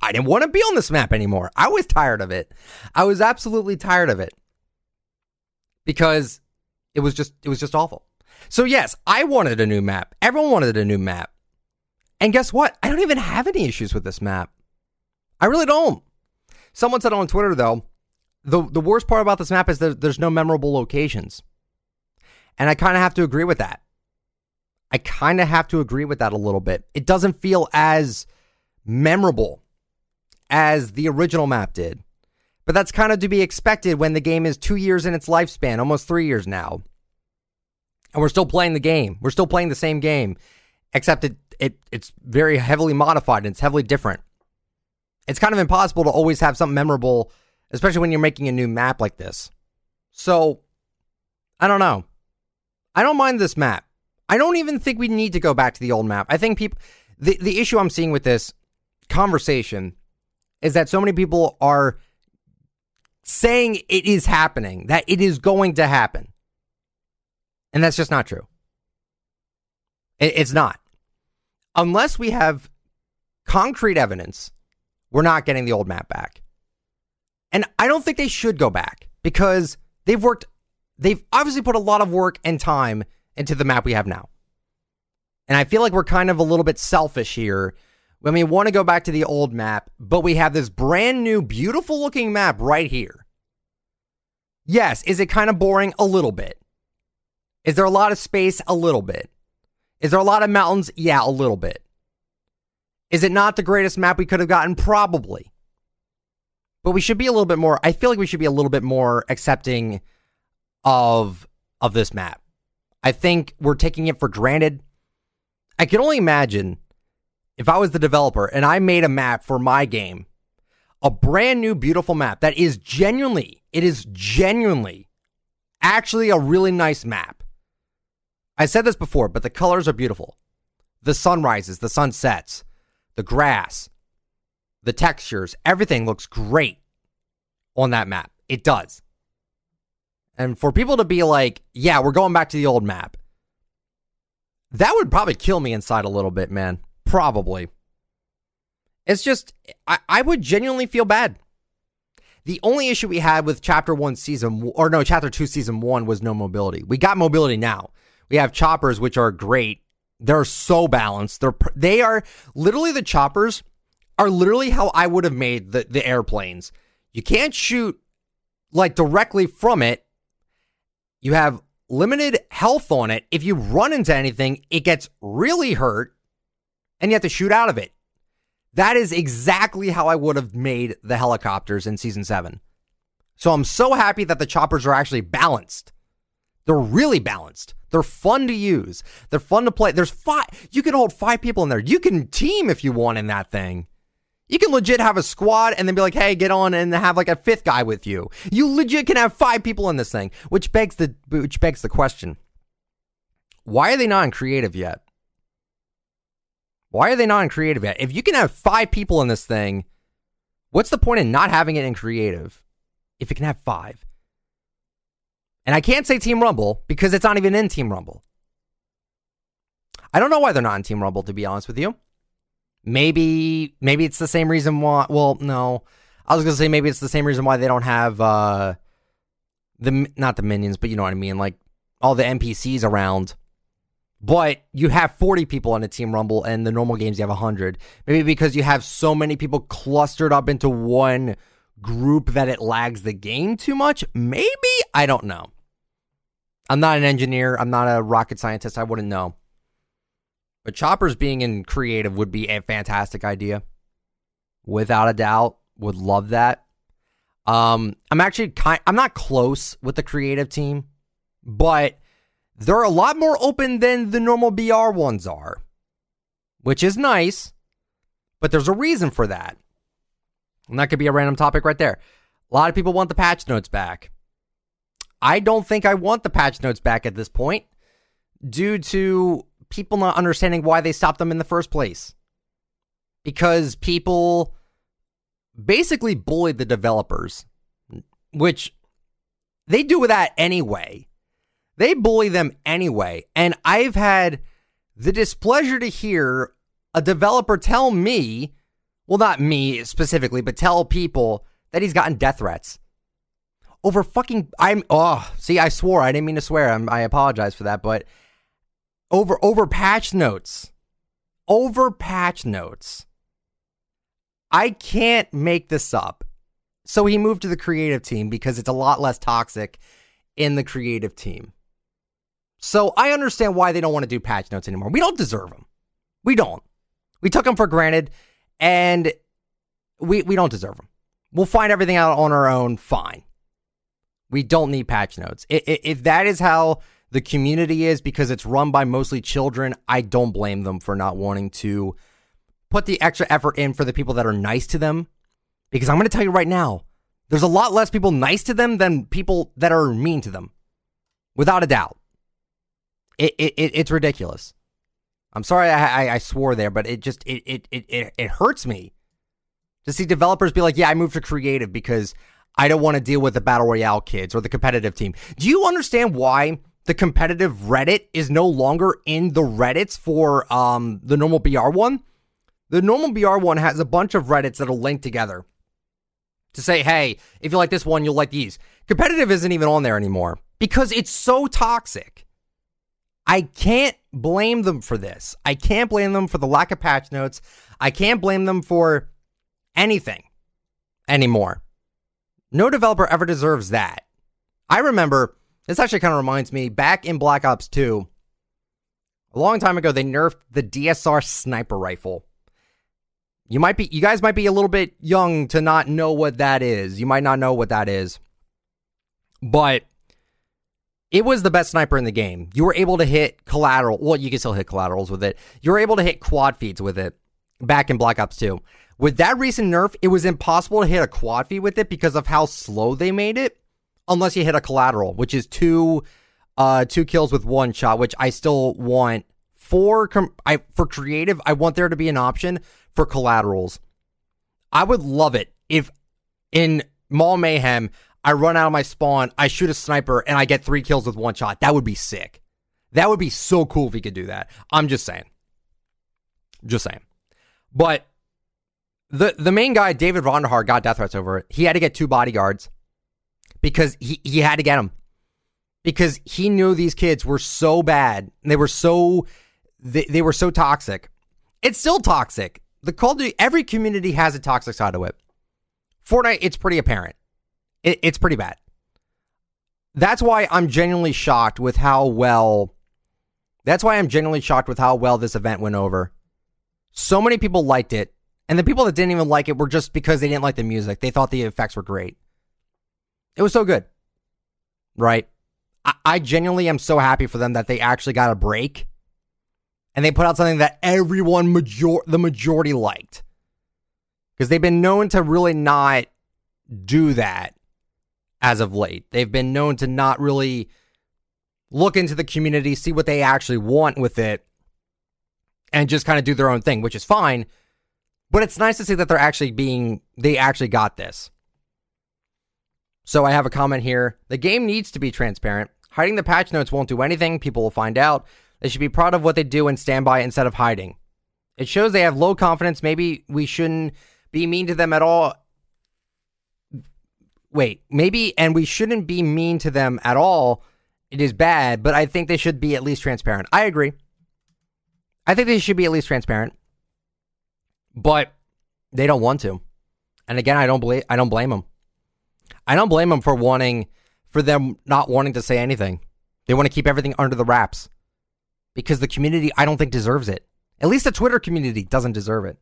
I didn't want to be on this map anymore. I was tired of it. I was absolutely tired of it because it was just, it was just awful. So, yes, I wanted a new map. Everyone wanted a new map. And guess what? I don't even have any issues with this map. I really don't. Someone said on Twitter, though, the, the worst part about this map is that there's no memorable locations. And I kind of have to agree with that. I kind of have to agree with that a little bit. It doesn't feel as memorable as the original map did. But that's kind of to be expected when the game is two years in its lifespan, almost three years now and we're still playing the game. We're still playing the same game, except it, it it's very heavily modified and it's heavily different. It's kind of impossible to always have something memorable, especially when you're making a new map like this. So, I don't know. I don't mind this map. I don't even think we need to go back to the old map. I think people the the issue I'm seeing with this conversation is that so many people are saying it is happening, that it is going to happen. And that's just not true. It's not. Unless we have concrete evidence, we're not getting the old map back. And I don't think they should go back because they've worked, they've obviously put a lot of work and time into the map we have now. And I feel like we're kind of a little bit selfish here when we want to go back to the old map, but we have this brand new, beautiful looking map right here. Yes, is it kind of boring? A little bit. Is there a lot of space? A little bit. Is there a lot of mountains? Yeah, a little bit. Is it not the greatest map we could have gotten? Probably. But we should be a little bit more I feel like we should be a little bit more accepting of of this map. I think we're taking it for granted. I can only imagine if I was the developer and I made a map for my game, a brand new beautiful map that is genuinely, it is genuinely actually a really nice map. I said this before, but the colors are beautiful. The sunrises, the sunsets, the grass, the textures, everything looks great on that map. It does. And for people to be like, yeah, we're going back to the old map, that would probably kill me inside a little bit, man. Probably. It's just, I, I would genuinely feel bad. The only issue we had with chapter one, season, or no, chapter two, season one was no mobility. We got mobility now. We have choppers, which are great. They're so balanced. They're they are literally the choppers are literally how I would have made the, the airplanes. You can't shoot like directly from it. You have limited health on it. If you run into anything, it gets really hurt and you have to shoot out of it. That is exactly how I would have made the helicopters in season seven. So I'm so happy that the choppers are actually balanced. They're really balanced. They're fun to use. They're fun to play. There's five. You can hold five people in there. You can team if you want in that thing. You can legit have a squad and then be like, hey, get on and have like a fifth guy with you. You legit can have five people in this thing, which begs the which begs the question. Why are they not in creative yet? Why are they not in creative yet? If you can have five people in this thing, what's the point in not having it in creative if it can have five? And I can't say Team Rumble because it's not even in Team Rumble. I don't know why they're not in Team Rumble, to be honest with you. Maybe maybe it's the same reason why well, no. I was gonna say maybe it's the same reason why they don't have uh the not the minions, but you know what I mean, like all the NPCs around. But you have 40 people in a Team Rumble and the normal games you have 100. Maybe because you have so many people clustered up into one group that it lags the game too much. Maybe, I don't know. I'm not an engineer, I'm not a rocket scientist, I wouldn't know. But choppers being in creative would be a fantastic idea. Without a doubt, would love that. Um, I'm actually kind I'm not close with the creative team, but they're a lot more open than the normal BR ones are, which is nice, but there's a reason for that. And that could be a random topic right there. A lot of people want the patch notes back. I don't think I want the patch notes back at this point due to people not understanding why they stopped them in the first place. Because people basically bullied the developers, which they do with that anyway. They bully them anyway. And I've had the displeasure to hear a developer tell me, well, not me specifically, but tell people that he's gotten death threats over fucking. I'm, oh, see, I swore. I didn't mean to swear. I'm, I apologize for that. But over over patch notes. Over patch notes. I can't make this up. So he moved to the creative team because it's a lot less toxic in the creative team. So I understand why they don't want to do patch notes anymore. We don't deserve them. We don't. We took them for granted and we we don't deserve them. We'll find everything out on our own, fine. We don't need patch notes. If that is how the community is because it's run by mostly children. I don't blame them for not wanting to put the extra effort in for the people that are nice to them. Because I'm going to tell you right now, there's a lot less people nice to them than people that are mean to them. Without a doubt. It, it, it it's ridiculous. I'm sorry I, I, I swore there, but it just it, it it it it hurts me to see developers be like, yeah, I moved to creative because I don't want to deal with the battle royale kids or the competitive team. Do you understand why the competitive Reddit is no longer in the Reddits for um, the normal BR one. The normal BR one has a bunch of Reddits that are linked together to say, hey, if you like this one, you'll like these. Competitive isn't even on there anymore because it's so toxic. I can't blame them for this. I can't blame them for the lack of patch notes. I can't blame them for anything anymore. No developer ever deserves that. I remember this actually kind of reminds me back in Black Ops 2, a long time ago, they nerfed the DSR sniper rifle. You might be, you guys might be a little bit young to not know what that is. You might not know what that is, but it was the best sniper in the game. You were able to hit collateral. Well, you can still hit collaterals with it. You were able to hit quad feeds with it back in Black Ops 2. With that recent nerf, it was impossible to hit a quad feed with it because of how slow they made it unless you hit a collateral, which is two uh two kills with one shot, which I still want for com- I for creative, I want there to be an option for collaterals. I would love it if in Mall Mayhem I run out of my spawn, I shoot a sniper and I get 3 kills with one shot. That would be sick. That would be so cool if we could do that. I'm just saying. Just saying. But the the main guy, David Vonderhaar, got death threats over it. He had to get two bodyguards because he, he had to get them because he knew these kids were so bad. They were so they, they were so toxic. It's still toxic. The Call of Duty, every community has a toxic side to it. Fortnite, it's pretty apparent. It, it's pretty bad. that's why I'm genuinely shocked with how well. That's why I'm genuinely shocked with how well this event went over. So many people liked it, and the people that didn't even like it were just because they didn't like the music. They thought the effects were great. It was so good, right? I, I genuinely am so happy for them that they actually got a break, and they put out something that everyone major the majority liked, because they've been known to really not do that as of late. They've been known to not really look into the community, see what they actually want with it, and just kind of do their own thing, which is fine. But it's nice to see that they're actually being, they actually got this. So I have a comment here. The game needs to be transparent. Hiding the patch notes won't do anything. People will find out. They should be proud of what they do and stand by instead of hiding. It shows they have low confidence. Maybe we shouldn't be mean to them at all wait, maybe, and we shouldn't be mean to them at all. It is bad, but I think they should be at least transparent. I agree. I think they should be at least transparent, but they don't want to. And again, I don't believe I don't blame them. I don't blame them for wanting for them not wanting to say anything. They want to keep everything under the wraps because the community I don't think deserves it. At least the Twitter community doesn't deserve it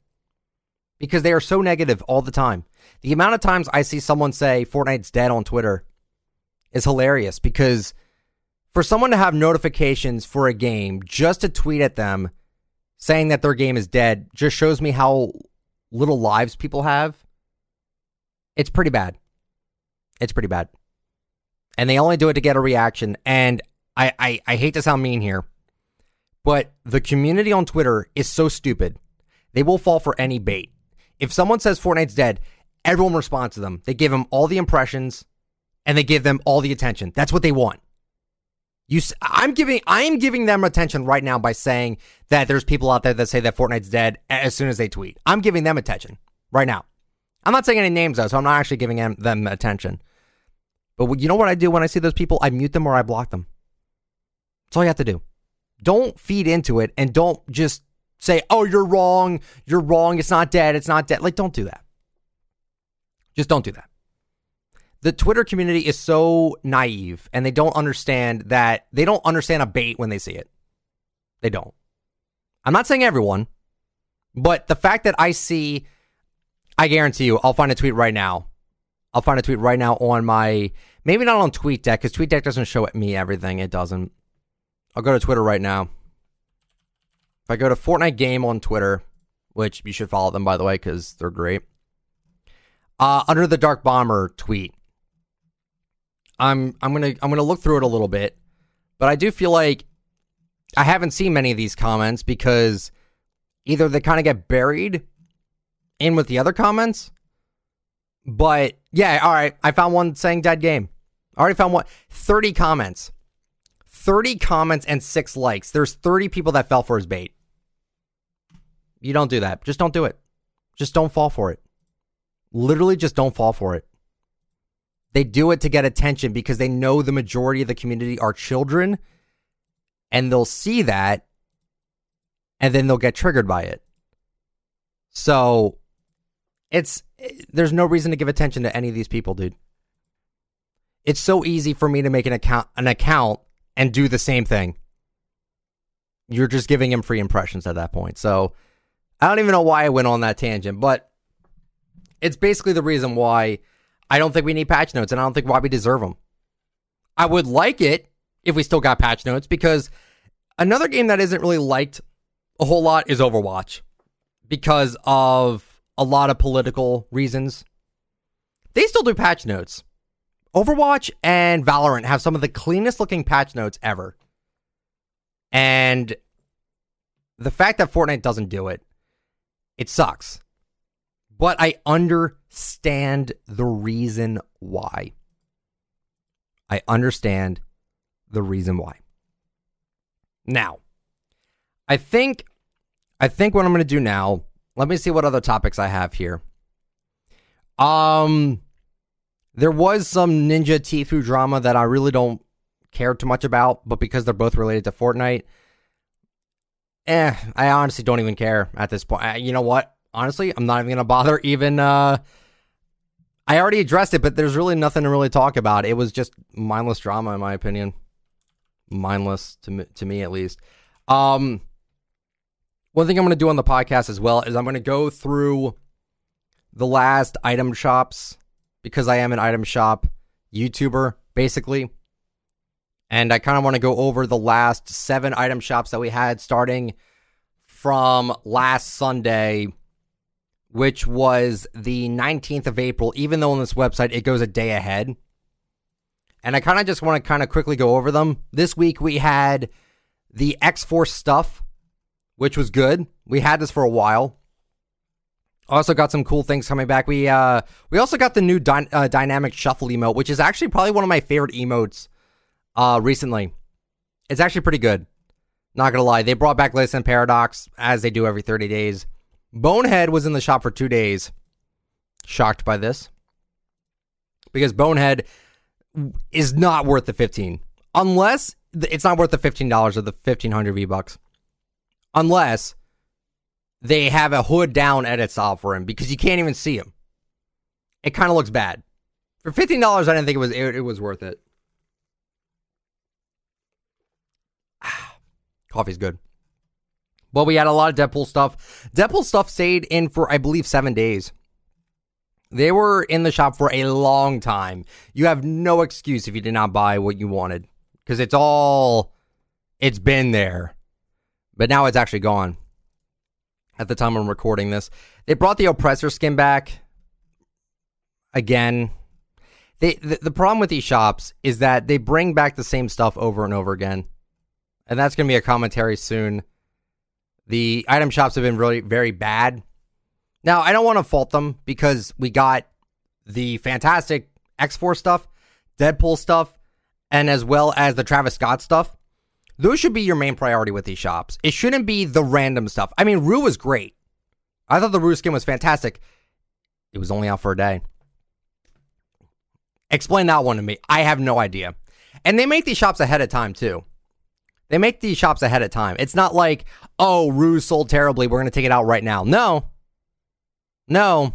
because they are so negative all the time. The amount of times I see someone say Fortnite's dead on Twitter is hilarious because for someone to have notifications for a game just to tweet at them saying that their game is dead just shows me how little lives people have. It's pretty bad. It's pretty bad. And they only do it to get a reaction. And I, I, I hate to sound mean here, but the community on Twitter is so stupid. They will fall for any bait. If someone says Fortnite's dead, everyone responds to them. They give them all the impressions and they give them all the attention. That's what they want. You, I'm giving, I am giving them attention right now by saying that there's people out there that say that Fortnite's dead as soon as they tweet. I'm giving them attention right now. I'm not saying any names though, so I'm not actually giving them, them attention. But you know what I do when I see those people? I mute them or I block them. That's all you have to do. Don't feed into it and don't just say, oh, you're wrong. You're wrong. It's not dead. It's not dead. Like, don't do that. Just don't do that. The Twitter community is so naive and they don't understand that they don't understand a bait when they see it. They don't. I'm not saying everyone, but the fact that I see, I guarantee you, I'll find a tweet right now. I'll find a tweet right now on my, maybe not on TweetDeck, because TweetDeck doesn't show me everything. It doesn't. I'll go to Twitter right now. If I go to Fortnite Game on Twitter, which you should follow them by the way because they're great. Uh, under the Dark Bomber tweet, I'm I'm gonna I'm gonna look through it a little bit, but I do feel like I haven't seen many of these comments because either they kind of get buried in with the other comments. But yeah, all right, I found one saying dead game. I already found one. 30 comments. 30 comments and six likes. There's 30 people that fell for his bait. You don't do that. Just don't do it. Just don't fall for it. Literally, just don't fall for it. They do it to get attention because they know the majority of the community are children and they'll see that and then they'll get triggered by it. So it's there's no reason to give attention to any of these people, dude. It's so easy for me to make an account an account and do the same thing. You're just giving him free impressions at that point. So I don't even know why I went on that tangent, but it's basically the reason why I don't think we need patch notes and I don't think why we deserve them. I would like it if we still got patch notes because another game that isn't really liked a whole lot is Overwatch because of a lot of political reasons. They still do patch notes. Overwatch and Valorant have some of the cleanest looking patch notes ever. And the fact that Fortnite doesn't do it, it sucks. But I understand the reason why. I understand the reason why. Now, I think I think what I'm going to do now, let me see what other topics I have here. Um there was some Ninja Tfue drama that I really don't care too much about, but because they're both related to Fortnite, eh, I honestly don't even care at this point. you know what? Honestly, I'm not even gonna bother even. Uh, I already addressed it, but there's really nothing to really talk about. It was just mindless drama, in my opinion. Mindless to me, to me at least. Um, one thing I'm going to do on the podcast as well is I'm going to go through the last item shops because I am an item shop YouTuber, basically. And I kind of want to go over the last seven item shops that we had starting from last Sunday, which was the 19th of April, even though on this website it goes a day ahead. And I kind of just want to kind of quickly go over them. This week we had the X Force stuff, which was good. We had this for a while. Also got some cool things coming back. We uh we also got the new dy- uh, dynamic shuffle emote, which is actually probably one of my favorite emotes uh recently. It's actually pretty good. Not gonna lie, they brought back Listen Paradox as they do every 30 days. Bonehead was in the shop for two days. Shocked by this. Because Bonehead is not worth the 15. Unless it's not worth the $15 or the 1500 V-bucks. Unless they have a hood down edit style for him because you can't even see him. It kind of looks bad. For fifteen dollars, I didn't think it was it, it was worth it. *sighs* Coffee's good. Well, we had a lot of Deadpool stuff. Deadpool stuff stayed in for I believe seven days. They were in the shop for a long time. You have no excuse if you did not buy what you wanted because it's all it's been there, but now it's actually gone at the time I'm recording this. They brought the oppressor skin back again. They the, the problem with these shops is that they bring back the same stuff over and over again. And that's going to be a commentary soon. The item shops have been really very bad. Now, I don't want to fault them because we got the fantastic X Force stuff, Deadpool stuff, and as well as the Travis Scott stuff. Those should be your main priority with these shops. It shouldn't be the random stuff. I mean, Rue was great. I thought the Rue skin was fantastic. It was only out for a day. Explain that one to me. I have no idea. And they make these shops ahead of time too. They make these shops ahead of time. It's not like, oh, Rue sold terribly. We're going to take it out right now. No. No.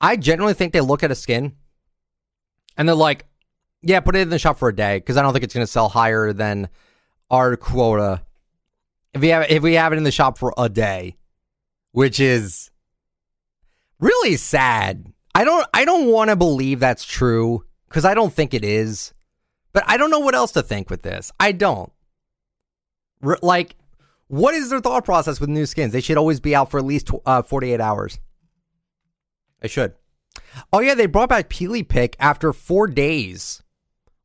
I generally think they look at a skin and they're like, yeah, put it in the shop for a day because I don't think it's going to sell higher than our quota. If we have if we have it in the shop for a day, which is really sad. I don't I don't want to believe that's true because I don't think it is. But I don't know what else to think with this. I don't. R- like, what is their thought process with new skins? They should always be out for at least uh, 48 hours. They should. Oh, yeah, they brought back Peely Pick after four days.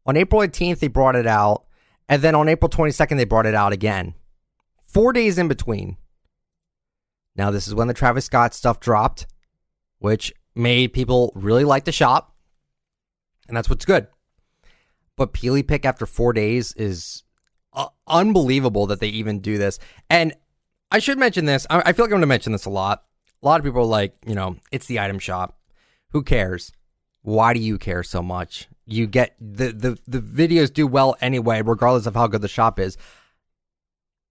On April 18th, they brought it out. And then on April 22nd, they brought it out again. Four days in between. Now, this is when the Travis Scott stuff dropped, which made people really like the shop. And that's what's good. But Peely Pick after four days is uh, unbelievable that they even do this. And I should mention this. I, I feel like I'm going to mention this a lot. A lot of people are like, you know, it's the item shop. Who cares? Why do you care so much? You get the, the the videos do well anyway, regardless of how good the shop is.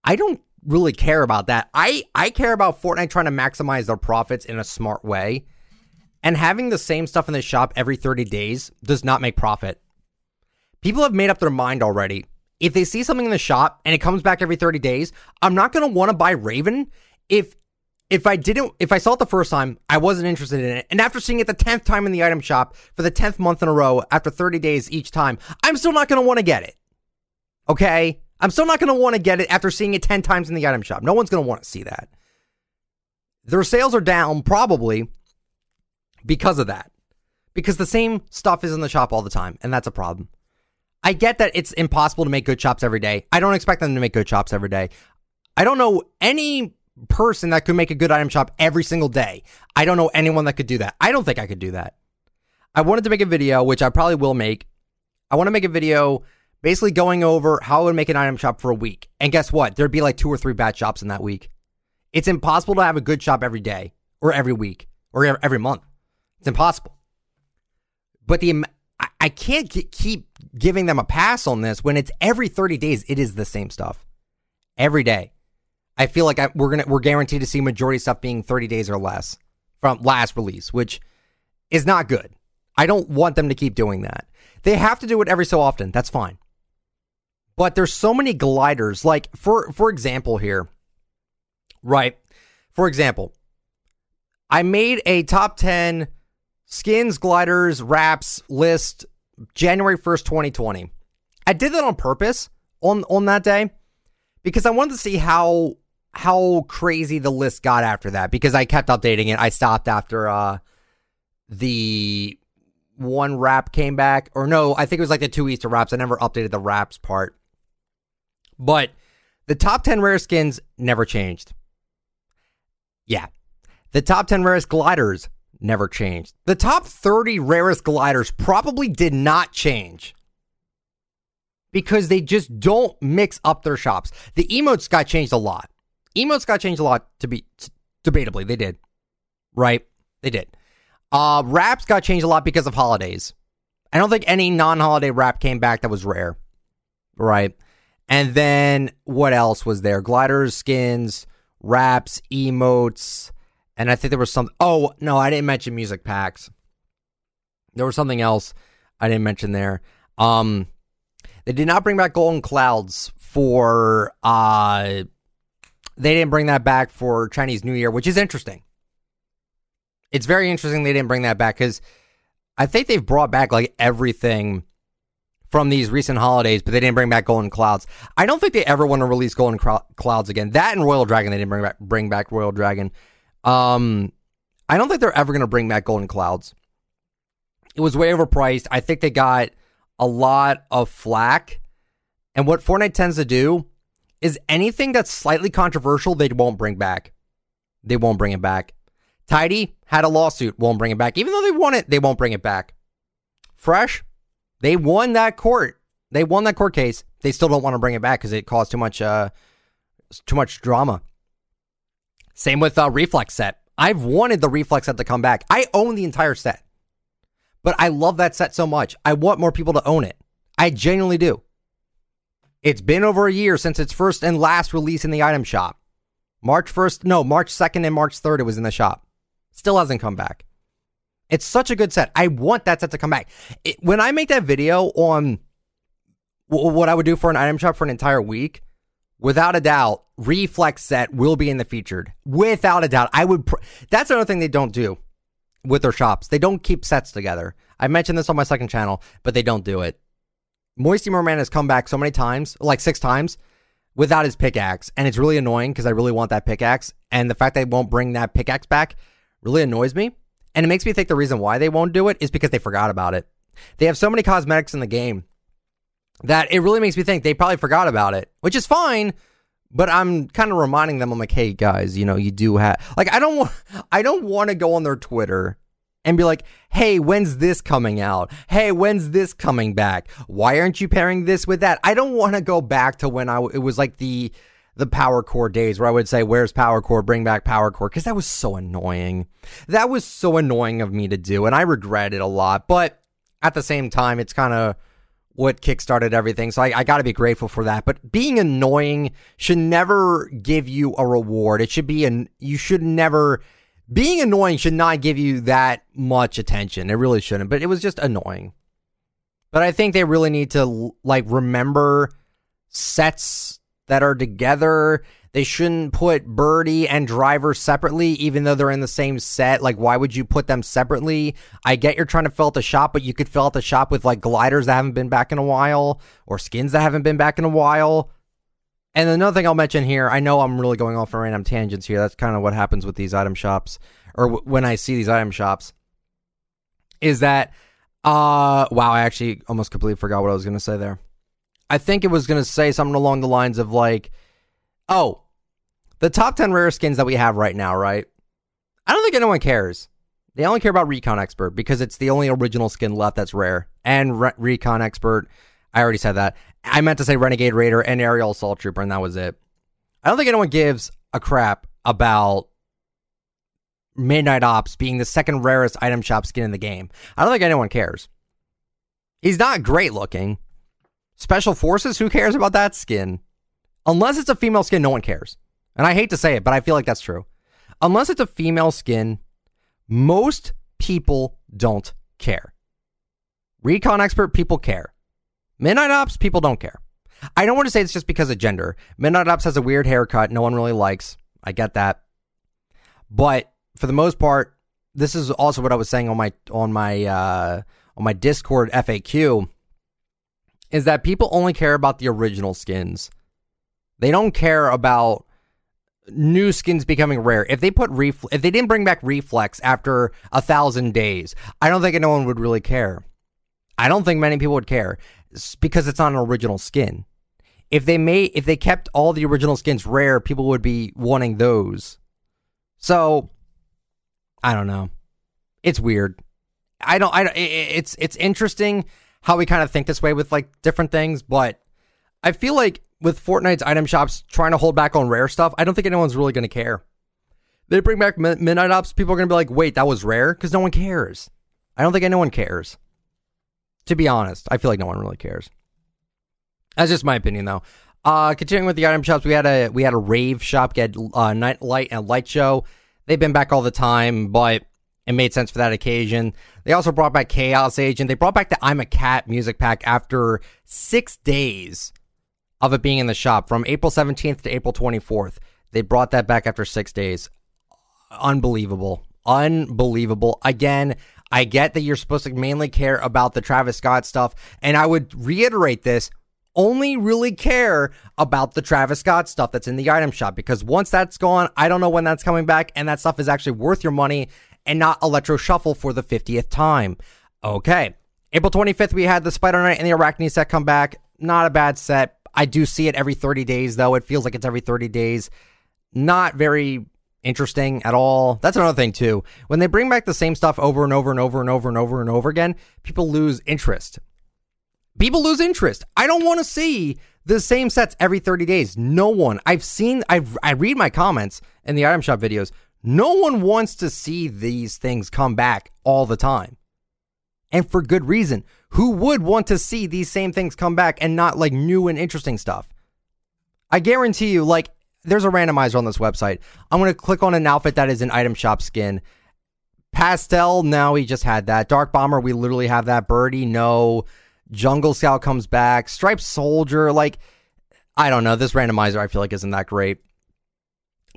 I don't really care about that. I I care about Fortnite trying to maximize their profits in a smart way. And having the same stuff in the shop every 30 days does not make profit. People have made up their mind already. If they see something in the shop and it comes back every 30 days, I'm not going to want to buy Raven if if I didn't, if I saw it the first time, I wasn't interested in it. And after seeing it the 10th time in the item shop for the 10th month in a row after 30 days each time, I'm still not going to want to get it. Okay? I'm still not going to want to get it after seeing it 10 times in the item shop. No one's going to want to see that. Their sales are down probably because of that. Because the same stuff is in the shop all the time, and that's a problem. I get that it's impossible to make good chops every day. I don't expect them to make good chops every day. I don't know any person that could make a good item shop every single day. I don't know anyone that could do that. I don't think I could do that. I wanted to make a video, which I probably will make. I want to make a video basically going over how I would make an item shop for a week. And guess what? There'd be like two or three bad shops in that week. It's impossible to have a good shop every day or every week or every month. It's impossible. But the I can't keep giving them a pass on this when it's every 30 days. It is the same stuff every day. I feel like I, we're gonna we're guaranteed to see majority stuff being 30 days or less from last release, which is not good. I don't want them to keep doing that. They have to do it every so often. That's fine. But there's so many gliders. Like for for example here, right? For example, I made a top 10 skins, gliders, wraps list January 1st, 2020. I did that on purpose on on that day because I wanted to see how how crazy the list got after that because I kept updating it. I stopped after uh the one wrap came back or no, I think it was like the two Easter wraps. I never updated the wraps part. But the top 10 rare skins never changed. Yeah. The top 10 rarest gliders never changed. The top 30 rarest gliders probably did not change because they just don't mix up their shops. The emotes got changed a lot. Emotes got changed a lot to be debatably. They did. Right? They did. Uh wraps got changed a lot because of holidays. I don't think any non-holiday wrap came back that was rare. Right? And then what else was there? Gliders, skins, wraps, emotes, and I think there was some Oh, no, I didn't mention music packs. There was something else I didn't mention there. Um they did not bring back Golden Clouds for uh they didn't bring that back for Chinese New Year, which is interesting. It's very interesting they didn't bring that back cuz I think they've brought back like everything from these recent holidays, but they didn't bring back Golden Clouds. I don't think they ever want to release Golden Clouds again. That and Royal Dragon, they didn't bring back bring back Royal Dragon. Um, I don't think they're ever going to bring back Golden Clouds. It was way overpriced. I think they got a lot of flack. And what Fortnite tends to do is anything that's slightly controversial, they won't bring back. They won't bring it back. Tidy had a lawsuit, won't bring it back. Even though they won it, they won't bring it back. Fresh, they won that court. They won that court case. They still don't want to bring it back because it caused too much, uh, too much drama. Same with uh, Reflex set. I've wanted the Reflex set to come back. I own the entire set, but I love that set so much. I want more people to own it. I genuinely do. It's been over a year since its first and last release in the item shop. March 1st, no, March 2nd and March 3rd, it was in the shop. Still hasn't come back. It's such a good set. I want that set to come back. It, when I make that video on w- what I would do for an item shop for an entire week, without a doubt, Reflex set will be in the featured. Without a doubt, I would. Pr- That's another thing they don't do with their shops. They don't keep sets together. I mentioned this on my second channel, but they don't do it. Moisty Merman has come back so many times, like six times, without his pickaxe, and it's really annoying because I really want that pickaxe, and the fact they won't bring that pickaxe back really annoys me. And it makes me think the reason why they won't do it is because they forgot about it. They have so many cosmetics in the game that it really makes me think they probably forgot about it, which is fine. But I'm kind of reminding them, I'm like, hey guys, you know, you do have like I don't want *laughs* I don't want to go on their Twitter and be like, hey, when's this coming out? Hey, when's this coming back? Why aren't you pairing this with that? I don't want to go back to when I it was like the the Power Chord days where I would say, Where's Power Chord? Bring back Power Chord. Cause that was so annoying. That was so annoying of me to do. And I regret it a lot. But at the same time, it's kind of what kickstarted everything. So I, I got to be grateful for that. But being annoying should never give you a reward. It should be an, you should never, being annoying should not give you that much attention. It really shouldn't. But it was just annoying. But I think they really need to like remember sets that are together. They shouldn't put Birdie and Driver separately, even though they're in the same set. Like, why would you put them separately? I get you're trying to fill out the shop, but you could fill out the shop with like gliders that haven't been back in a while or skins that haven't been back in a while. And another thing I'll mention here, I know I'm really going off on random tangents here. That's kind of what happens with these item shops, or w- when I see these item shops, is that, uh, wow, I actually almost completely forgot what I was going to say there. I think it was going to say something along the lines of like, oh, the top 10 rare skins that we have right now, right? I don't think anyone cares. They only care about Recon Expert because it's the only original skin left that's rare. And Re- Recon Expert, I already said that. I meant to say Renegade Raider and Aerial Assault Trooper, and that was it. I don't think anyone gives a crap about Midnight Ops being the second rarest item shop skin in the game. I don't think anyone cares. He's not great looking. Special Forces, who cares about that skin? Unless it's a female skin, no one cares. And I hate to say it, but I feel like that's true. Unless it's a female skin, most people don't care. Recon expert, people care. Midnight Ops, people don't care. I don't want to say it's just because of gender. Midnight Ops has a weird haircut no one really likes. I get that. But for the most part, this is also what I was saying on my on my uh, on my Discord FAQ is that people only care about the original skins. They don't care about new skins becoming rare. If they put ref- if they didn't bring back reflex after a thousand days, I don't think anyone would really care. I don't think many people would care because it's not an original skin. If they made if they kept all the original skins rare, people would be wanting those. So I don't know. It's weird. I don't I it's it's interesting how we kind of think this way with like different things, but I feel like with Fortnite's item shops trying to hold back on rare stuff, I don't think anyone's really going to care. They bring back Midnight Ops, people are going to be like, "Wait, that was rare?" cuz no one cares. I don't think anyone cares. To be honest, I feel like no one really cares. That's just my opinion, though. Uh, continuing with the item shops, we had a we had a rave shop get uh, night light and light show. They've been back all the time, but it made sense for that occasion. They also brought back Chaos Agent. They brought back the I'm a Cat music pack after six days of it being in the shop from April 17th to April 24th. They brought that back after six days. Unbelievable. Unbelievable. Again, I get that you're supposed to mainly care about the Travis Scott stuff. And I would reiterate this only really care about the Travis Scott stuff that's in the item shop because once that's gone, I don't know when that's coming back. And that stuff is actually worth your money and not Electro Shuffle for the 50th time. Okay. April 25th, we had the Spider Knight and the Arachne set come back. Not a bad set. I do see it every 30 days, though. It feels like it's every 30 days. Not very interesting at all. That's another thing too. When they bring back the same stuff over and over and over and over and over and over again, people lose interest. People lose interest. I don't want to see the same sets every 30 days. No one. I've seen I've, I read my comments in the item shop videos. No one wants to see these things come back all the time. And for good reason. Who would want to see these same things come back and not like new and interesting stuff? I guarantee you like there's a randomizer on this website. I'm going to click on an outfit that is an item shop skin. Pastel, no, we just had that. Dark Bomber, we literally have that. Birdie, no. Jungle Scout comes back. Striped Soldier, like, I don't know. This randomizer, I feel like, isn't that great.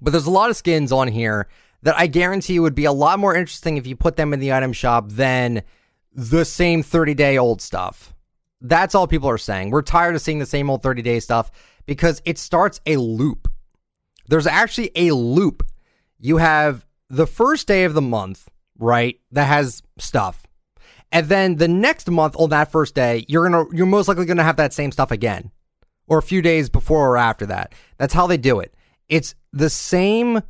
But there's a lot of skins on here that I guarantee would be a lot more interesting if you put them in the item shop than the same 30 day old stuff. That's all people are saying. We're tired of seeing the same old 30 day stuff because it starts a loop. There's actually a loop. You have the first day of the month, right? That has stuff. And then the next month on that first day, you're going to you're most likely going to have that same stuff again or a few days before or after that. That's how they do it. It's the same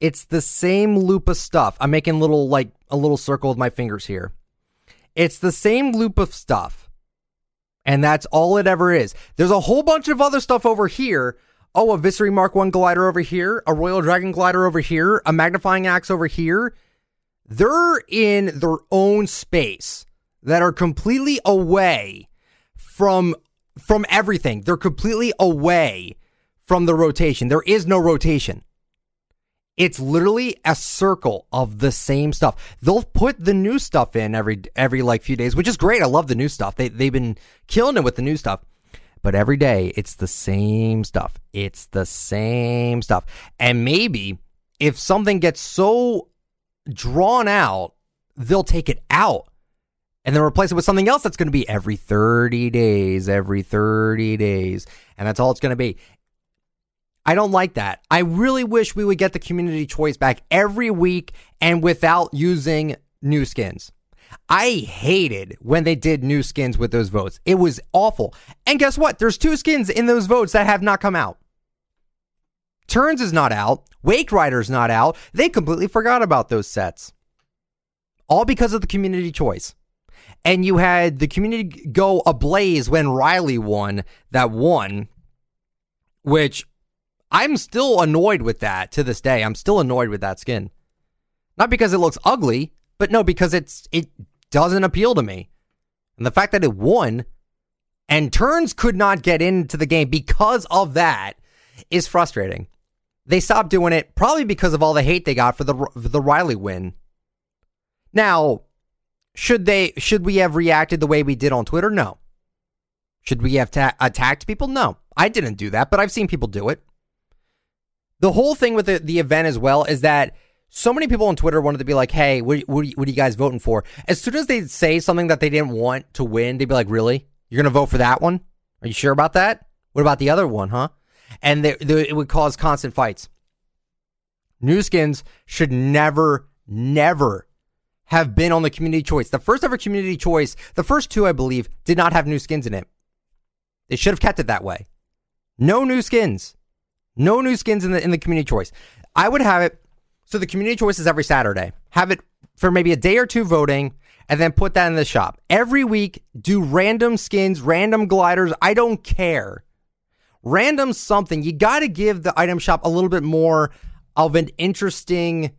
it's the same loop of stuff. I'm making little like a little circle with my fingers here. It's the same loop of stuff. And that's all it ever is. There's a whole bunch of other stuff over here oh, a Viscery Mark 1 glider over here, a Royal Dragon glider over here, a magnifying axe over here. They're in their own space that are completely away from from everything. They're completely away from the rotation. There is no rotation. It's literally a circle of the same stuff. They'll put the new stuff in every every like few days, which is great. I love the new stuff. They they've been killing it with the new stuff. But every day it's the same stuff. It's the same stuff. And maybe if something gets so drawn out, they'll take it out and then replace it with something else that's going to be every 30 days, every 30 days. And that's all it's going to be. I don't like that. I really wish we would get the community choice back every week and without using new skins. I hated when they did new skins with those votes. It was awful. And guess what? There's two skins in those votes that have not come out. Turns is not out. Wake Rider's not out. They completely forgot about those sets. All because of the community choice. And you had the community go ablaze when Riley won that one, which I'm still annoyed with that to this day. I'm still annoyed with that skin. Not because it looks ugly, but no, because it's it doesn't appeal to me. And the fact that it won and turns could not get into the game because of that is frustrating. They stopped doing it probably because of all the hate they got for the for the Riley win. Now, should they should we have reacted the way we did on Twitter? No. Should we have ta- attacked people? No. I didn't do that, but I've seen people do it. The whole thing with the, the event as well is that so many people on Twitter wanted to be like, hey, what, what, what are you guys voting for? As soon as they say something that they didn't want to win, they'd be like, really? You're going to vote for that one? Are you sure about that? What about the other one, huh? And they, they, it would cause constant fights. New skins should never, never have been on the community choice. The first ever community choice, the first two, I believe, did not have new skins in it. They should have kept it that way. No new skins. No new skins in the in the community choice. I would have it so the community choice is every Saturday. Have it for maybe a day or two voting and then put that in the shop. Every week do random skins, random gliders, I don't care. Random something. You got to give the item shop a little bit more of an interesting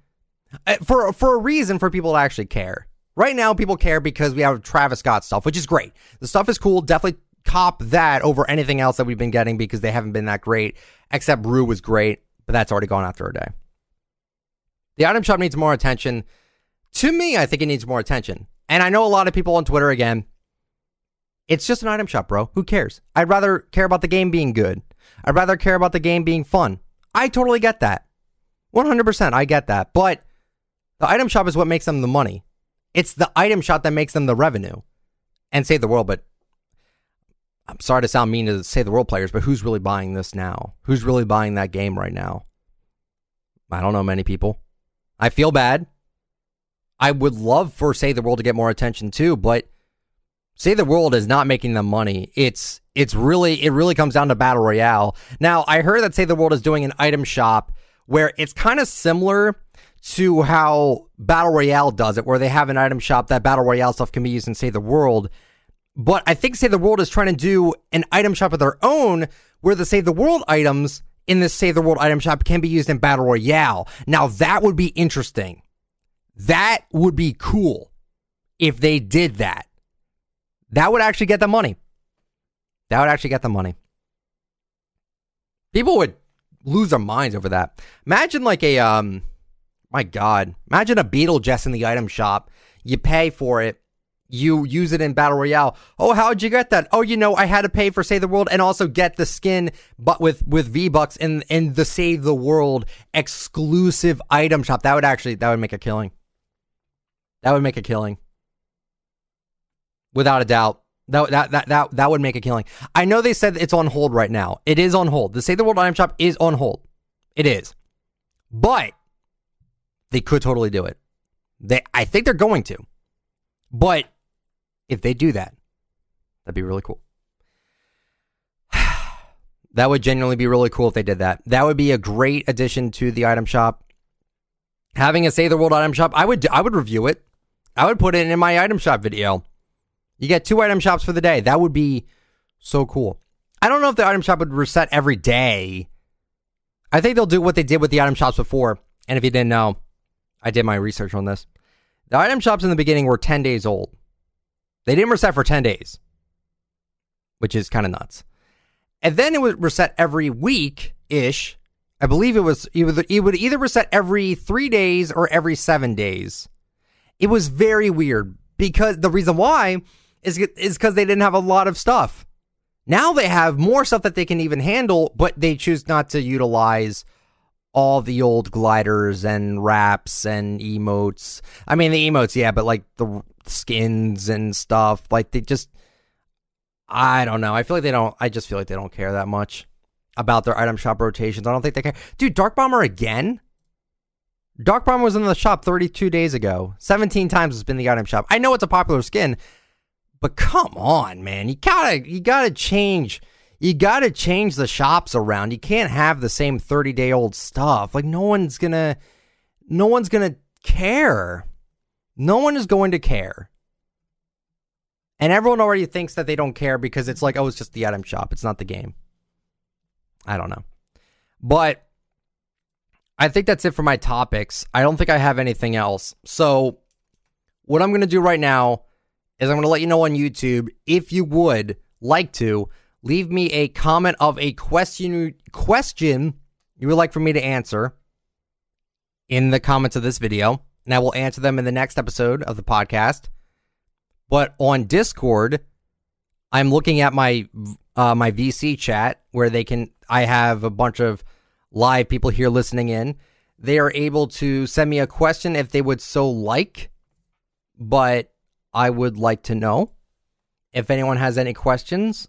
uh, for for a reason for people to actually care. Right now, people care because we have Travis Scott stuff, which is great. The stuff is cool. Definitely cop that over anything else that we've been getting because they haven't been that great. Except Rue was great, but that's already gone after a day. The item shop needs more attention. To me, I think it needs more attention. And I know a lot of people on Twitter again. It's just an item shop, bro. Who cares? I'd rather care about the game being good. I'd rather care about the game being fun. I totally get that. 100%. I get that. But the item shop is what makes them the money. It's the item shop that makes them the revenue. And save the world, but I'm sorry to sound mean to say the world players, but who's really buying this now? Who's really buying that game right now? I don't know many people. I feel bad. I would love for Save the World to get more attention too, but Save the World is not making them money. It's it's really it really comes down to Battle Royale. Now, I heard that Save the World is doing an item shop where it's kind of similar to how Battle Royale does it, where they have an item shop that Battle Royale stuff can be used in Save the World. But I think Save the World is trying to do an item shop of their own where the Save the World items in this Save the World item shop can be used in Battle Royale. Now that would be interesting. That would be cool if they did that. That would actually get the money. That would actually get the money. People would lose their minds over that. Imagine like a um my god, imagine a Beetlejuice in the item shop. You pay for it you use it in battle royale. Oh, how'd you get that? Oh, you know, I had to pay for Save the World and also get the skin, but with with V Bucks in in the Save the World exclusive item shop. That would actually that would make a killing. That would make a killing, without a doubt. That, that that that that would make a killing. I know they said it's on hold right now. It is on hold. The Save the World item shop is on hold. It is, but they could totally do it. They, I think they're going to, but if they do that, that'd be really cool. *sighs* that would genuinely be really cool if they did that. That would be a great addition to the item shop. Having a Save the World item shop, I would I would review it. I would put it in my item shop video. You get two item shops for the day. That would be so cool. I don't know if the item shop would reset every day. I think they'll do what they did with the item shops before. And if you didn't know, I did my research on this. The item shops in the beginning were 10 days old. They didn't reset for 10 days, which is kind of nuts. And then it would reset every week ish. I believe it was, it would, it would either reset every three days or every seven days. It was very weird because the reason why is is because they didn't have a lot of stuff. Now they have more stuff that they can even handle, but they choose not to utilize all the old gliders and wraps and emotes. I mean, the emotes, yeah, but like the skins and stuff, like they just, I don't know. I feel like they don't, I just feel like they don't care that much about their item shop rotations. I don't think they care. Dude, Dark Bomber again? Dark Bomber was in the shop 32 days ago. 17 times it's been the item shop. I know it's a popular skin, but come on, man. You gotta, you gotta change you got to change the shops around. You can't have the same 30 day old stuff. Like no one's going to no one's going to care. No one is going to care. And everyone already thinks that they don't care because it's like, oh, it's just the item shop. It's not the game. I don't know. But I think that's it for my topics. I don't think I have anything else. So, what I'm going to do right now is I'm going to let you know on YouTube if you would like to leave me a comment of a question question you would like for me to answer in the comments of this video. and I will answer them in the next episode of the podcast. But on Discord, I'm looking at my uh, my VC chat where they can. I have a bunch of live people here listening in. They are able to send me a question if they would so like, but I would like to know if anyone has any questions.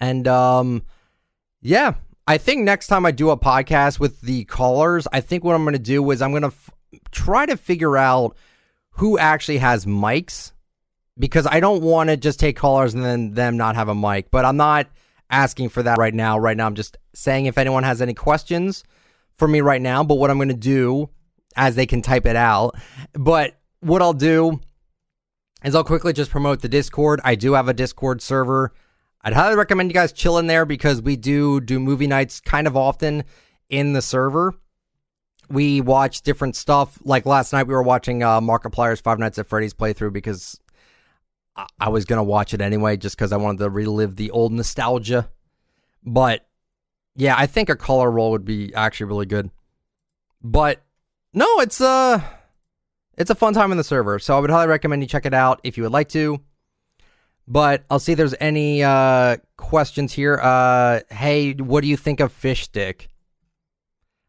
And um, yeah, I think next time I do a podcast with the callers, I think what I'm going to do is I'm going to f- try to figure out who actually has mics because I don't want to just take callers and then them not have a mic. But I'm not asking for that right now. Right now, I'm just saying if anyone has any questions for me right now. But what I'm going to do, as they can type it out, but what I'll do is I'll quickly just promote the Discord. I do have a Discord server. I'd highly recommend you guys chill in there because we do do movie nights kind of often in the server. We watch different stuff. Like last night, we were watching uh, Markiplier's Five Nights at Freddy's playthrough because I, I was gonna watch it anyway, just because I wanted to relive the old nostalgia. But yeah, I think a color role would be actually really good. But no, it's uh it's a fun time in the server, so I would highly recommend you check it out if you would like to. But I'll see if there's any uh, questions here. Uh, hey, what do you think of fish stick?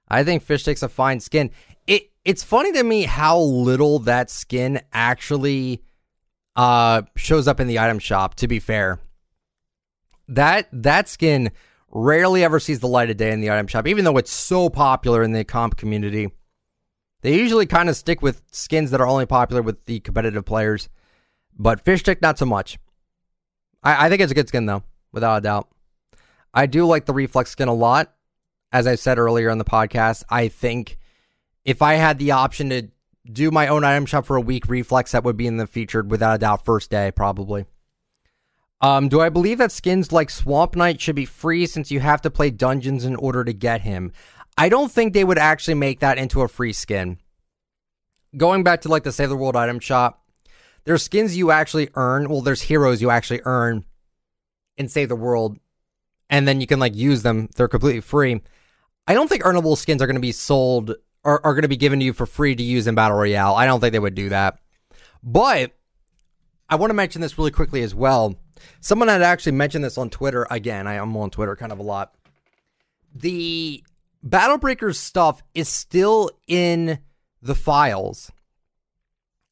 I think fish stick's a fine skin. It it's funny to me how little that skin actually uh, shows up in the item shop. To be fair, that that skin rarely ever sees the light of day in the item shop, even though it's so popular in the comp community. They usually kind of stick with skins that are only popular with the competitive players, but fish stick not so much. I, I think it's a good skin though, without a doubt. I do like the reflex skin a lot. As I said earlier in the podcast, I think if I had the option to do my own item shop for a week, reflex that would be in the featured without a doubt first day probably. Um, do I believe that skins like Swamp Knight should be free since you have to play dungeons in order to get him? I don't think they would actually make that into a free skin. Going back to like the Save the World item shop, there's skins you actually earn. Well, there's heroes you actually earn and Save the World, and then you can like use them. They're completely free. I don't think earnable skins are going to be sold or are going to be given to you for free to use in Battle Royale. I don't think they would do that. But I want to mention this really quickly as well. Someone had actually mentioned this on Twitter. Again, I am on Twitter kind of a lot. The Battle Breakers stuff is still in the files.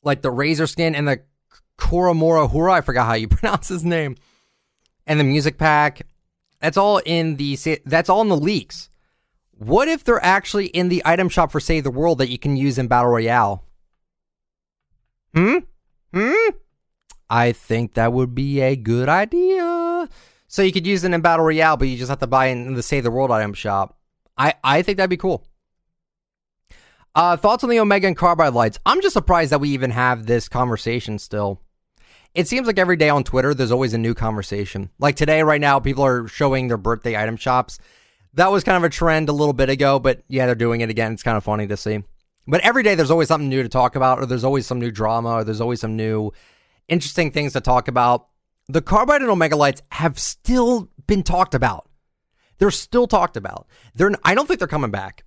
Like the Razor Skin and the Koromora Hura. I forgot how you *laughs* pronounce his name. And the music pack. That's all in the that's all in the leaks. What if they're actually in the item shop for Save the World that you can use in Battle Royale? Hmm? Hmm? I think that would be a good idea. So you could use it in Battle Royale, but you just have to buy in the Save the World item shop. I, I think that'd be cool. Uh, thoughts on the Omega and Carbide lights? I'm just surprised that we even have this conversation still. It seems like every day on Twitter, there's always a new conversation. Like today, right now, people are showing their birthday item shops. That was kind of a trend a little bit ago, but yeah, they're doing it again. It's kind of funny to see. But every day, there's always something new to talk about, or there's always some new drama, or there's always some new interesting things to talk about. The Carbide and Omega lights have still been talked about. They're still talked about. They're I don't think they're coming back.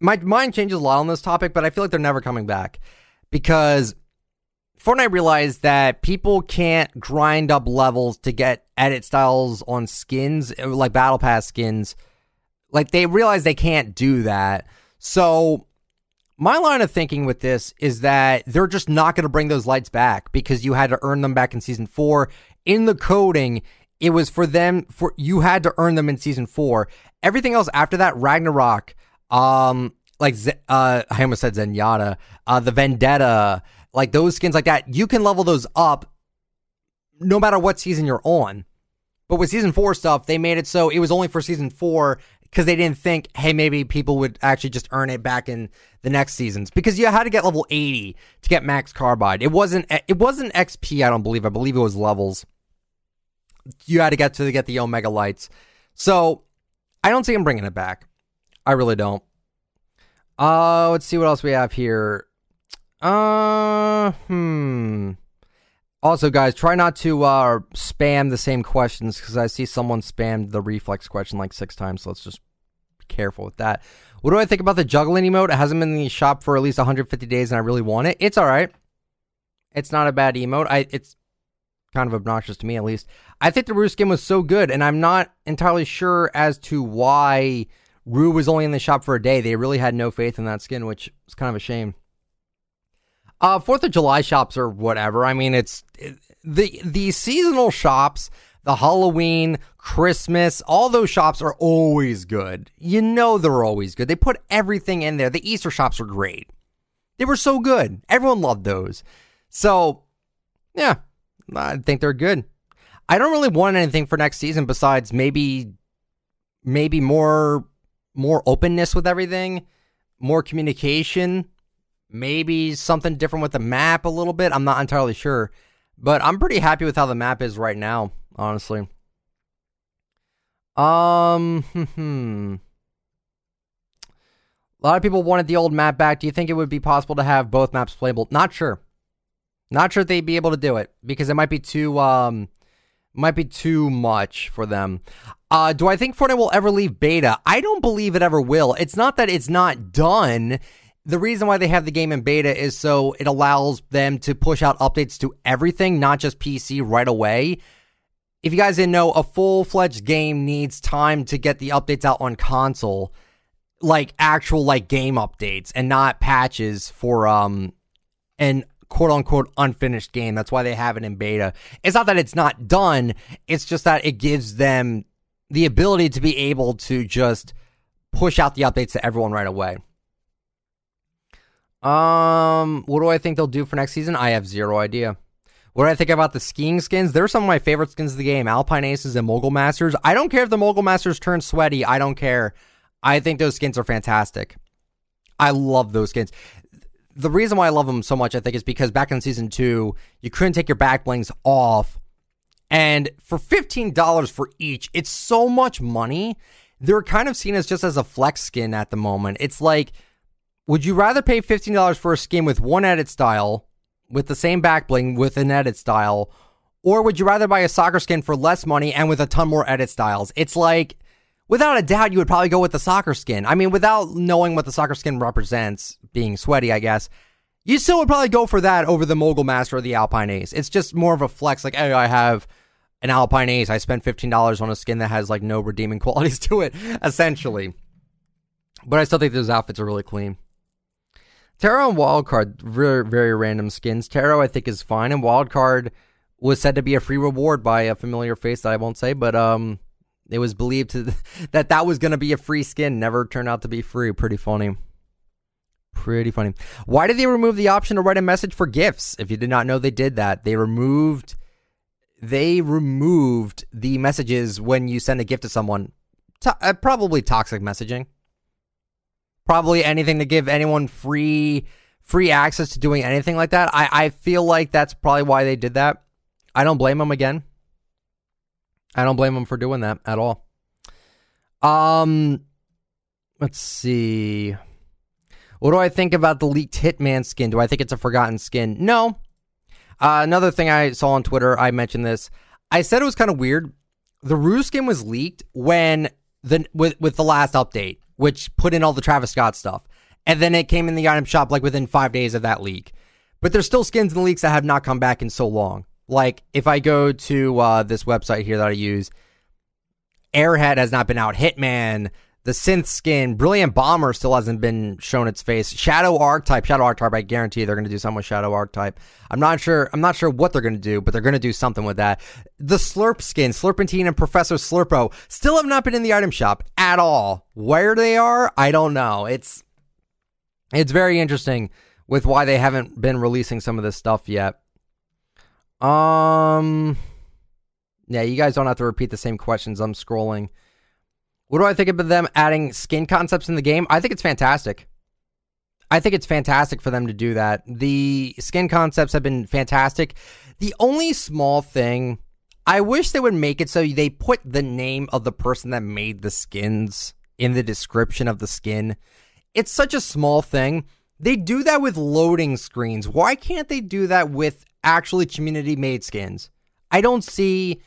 My mind changes a lot on this topic, but I feel like they're never coming back because Fortnite realized that people can't grind up levels to get edit styles on skins, like Battle Pass skins. Like they realize they can't do that. So my line of thinking with this is that they're just not going to bring those lights back because you had to earn them back in season 4. In the coding, it was for them for you had to earn them in season 4. Everything else after that Ragnarok um like uh I almost said Zenyatta, uh the Vendetta, like those skins like that, you can level those up no matter what season you're on. But with season 4 stuff, they made it so it was only for season 4 because they didn't think, hey, maybe people would actually just earn it back in the next seasons because you had to get level 80 to get max carbide. It wasn't it wasn't XP, I don't believe. I believe it was levels. You had to get to get the Omega lights. So I don't see them bringing it back. I really don't. Uh, let's see what else we have here. Uh, hmm. Also, guys, try not to uh, spam the same questions because I see someone spammed the reflex question like six times. So let's just be careful with that. What do I think about the juggling emote? It hasn't been in the shop for at least 150 days, and I really want it. It's all right. It's not a bad emote. I it's kind of obnoxious to me at least. I think the Rue skin was so good, and I'm not entirely sure as to why Rue was only in the shop for a day. They really had no faith in that skin, which is kind of a shame. Uh, Fourth of July shops or whatever. I mean, it's it, the the seasonal shops, the Halloween, Christmas, all those shops are always good. You know they're always good. They put everything in there. The Easter shops are great. They were so good. Everyone loved those. So, yeah, I think they're good. I don't really want anything for next season besides maybe maybe more more openness with everything, more communication, maybe something different with the map a little bit. I'm not entirely sure, but I'm pretty happy with how the map is right now, honestly. Um. *laughs* A lot of people wanted the old map back. Do you think it would be possible to have both maps playable? Not sure. Not sure if they'd be able to do it because it might be too um might be too much for them. Uh, do I think Fortnite will ever leave beta? I don't believe it ever will. It's not that it's not done. The reason why they have the game in beta is so it allows them to push out updates to everything, not just PC right away. If you guys didn't know, a full fledged game needs time to get the updates out on console, like actual like game updates and not patches for um an quote unquote unfinished game. That's why they have it in beta. It's not that it's not done, it's just that it gives them the ability to be able to just push out the updates to everyone right away. Um, what do I think they'll do for next season? I have zero idea. What do I think about the skiing skins? They're some of my favorite skins of the game. Alpine Aces and Mogul Masters. I don't care if the Mogul Masters turn sweaty. I don't care. I think those skins are fantastic. I love those skins the reason why I love them so much, I think, is because back in season two, you couldn't take your back blings off. And for $15 for each, it's so much money. They're kind of seen as just as a flex skin at the moment. It's like, would you rather pay $15 for a skin with one edit style, with the same back bling, with an edit style, or would you rather buy a soccer skin for less money and with a ton more edit styles? It's like, without a doubt, you would probably go with the soccer skin. I mean, without knowing what the soccer skin represents, being sweaty, I guess, you still would probably go for that over the Mogul Master or the Alpine Ace. It's just more of a flex, like, hey, I have an Alpine Ace. I spent $15 on a skin that has like no redeeming *laughs* qualities to it, essentially. But I still think those outfits are really clean. Taro and Wildcard, very, very random skins. Taro, I think, is fine, and Wildcard was said to be a free reward by a familiar face that I won't say, but um, it was believed to, *laughs* that that was going to be a free skin. Never turned out to be free. Pretty funny. Pretty funny. Why did they remove the option to write a message for gifts? If you did not know, they did that. They removed. They removed the messages when you send a gift to someone. To, uh, probably toxic messaging. Probably anything to give anyone free free access to doing anything like that. I, I feel like that's probably why they did that. I don't blame them again. I don't blame them for doing that at all. Um, let's see. What do I think about the leaked Hitman skin? Do I think it's a forgotten skin? No. Uh, another thing I saw on Twitter, I mentioned this. I said it was kind of weird. The Rue skin was leaked when the with with the last update, which put in all the Travis Scott stuff, and then it came in the item shop like within five days of that leak. But there's still skins and leaks that have not come back in so long. Like if I go to uh, this website here that I use, Airhead has not been out. Hitman, the synth skin, Brilliant Bomber still hasn't been shown its face. Shadow Archetype, Shadow Archetype, I guarantee they're going to do something with Shadow Archetype. I'm not sure. I'm not sure what they're going to do, but they're going to do something with that. The Slurp skin, Slurpentine and Professor Slurpo, still have not been in the item shop at all. Where they are, I don't know. It's it's very interesting with why they haven't been releasing some of this stuff yet. Um, yeah, you guys don't have to repeat the same questions. I'm scrolling. What do I think about them adding skin concepts in the game? I think it's fantastic. I think it's fantastic for them to do that. The skin concepts have been fantastic. The only small thing, I wish they would make it so they put the name of the person that made the skins in the description of the skin. It's such a small thing. They do that with loading screens. Why can't they do that with actually community made skins. I don't see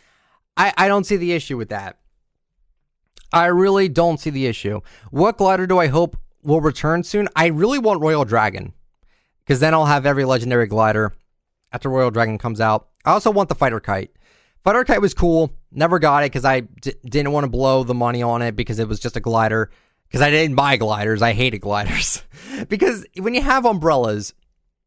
I, I don't see the issue with that. I really don't see the issue. What glider do I hope will return soon? I really want Royal Dragon because then I'll have every legendary glider after Royal Dragon comes out. I also want the Fighter Kite. Fighter Kite was cool. Never got it because I d- didn't want to blow the money on it because it was just a glider. Because I didn't buy gliders. I hated gliders. *laughs* because when you have umbrellas,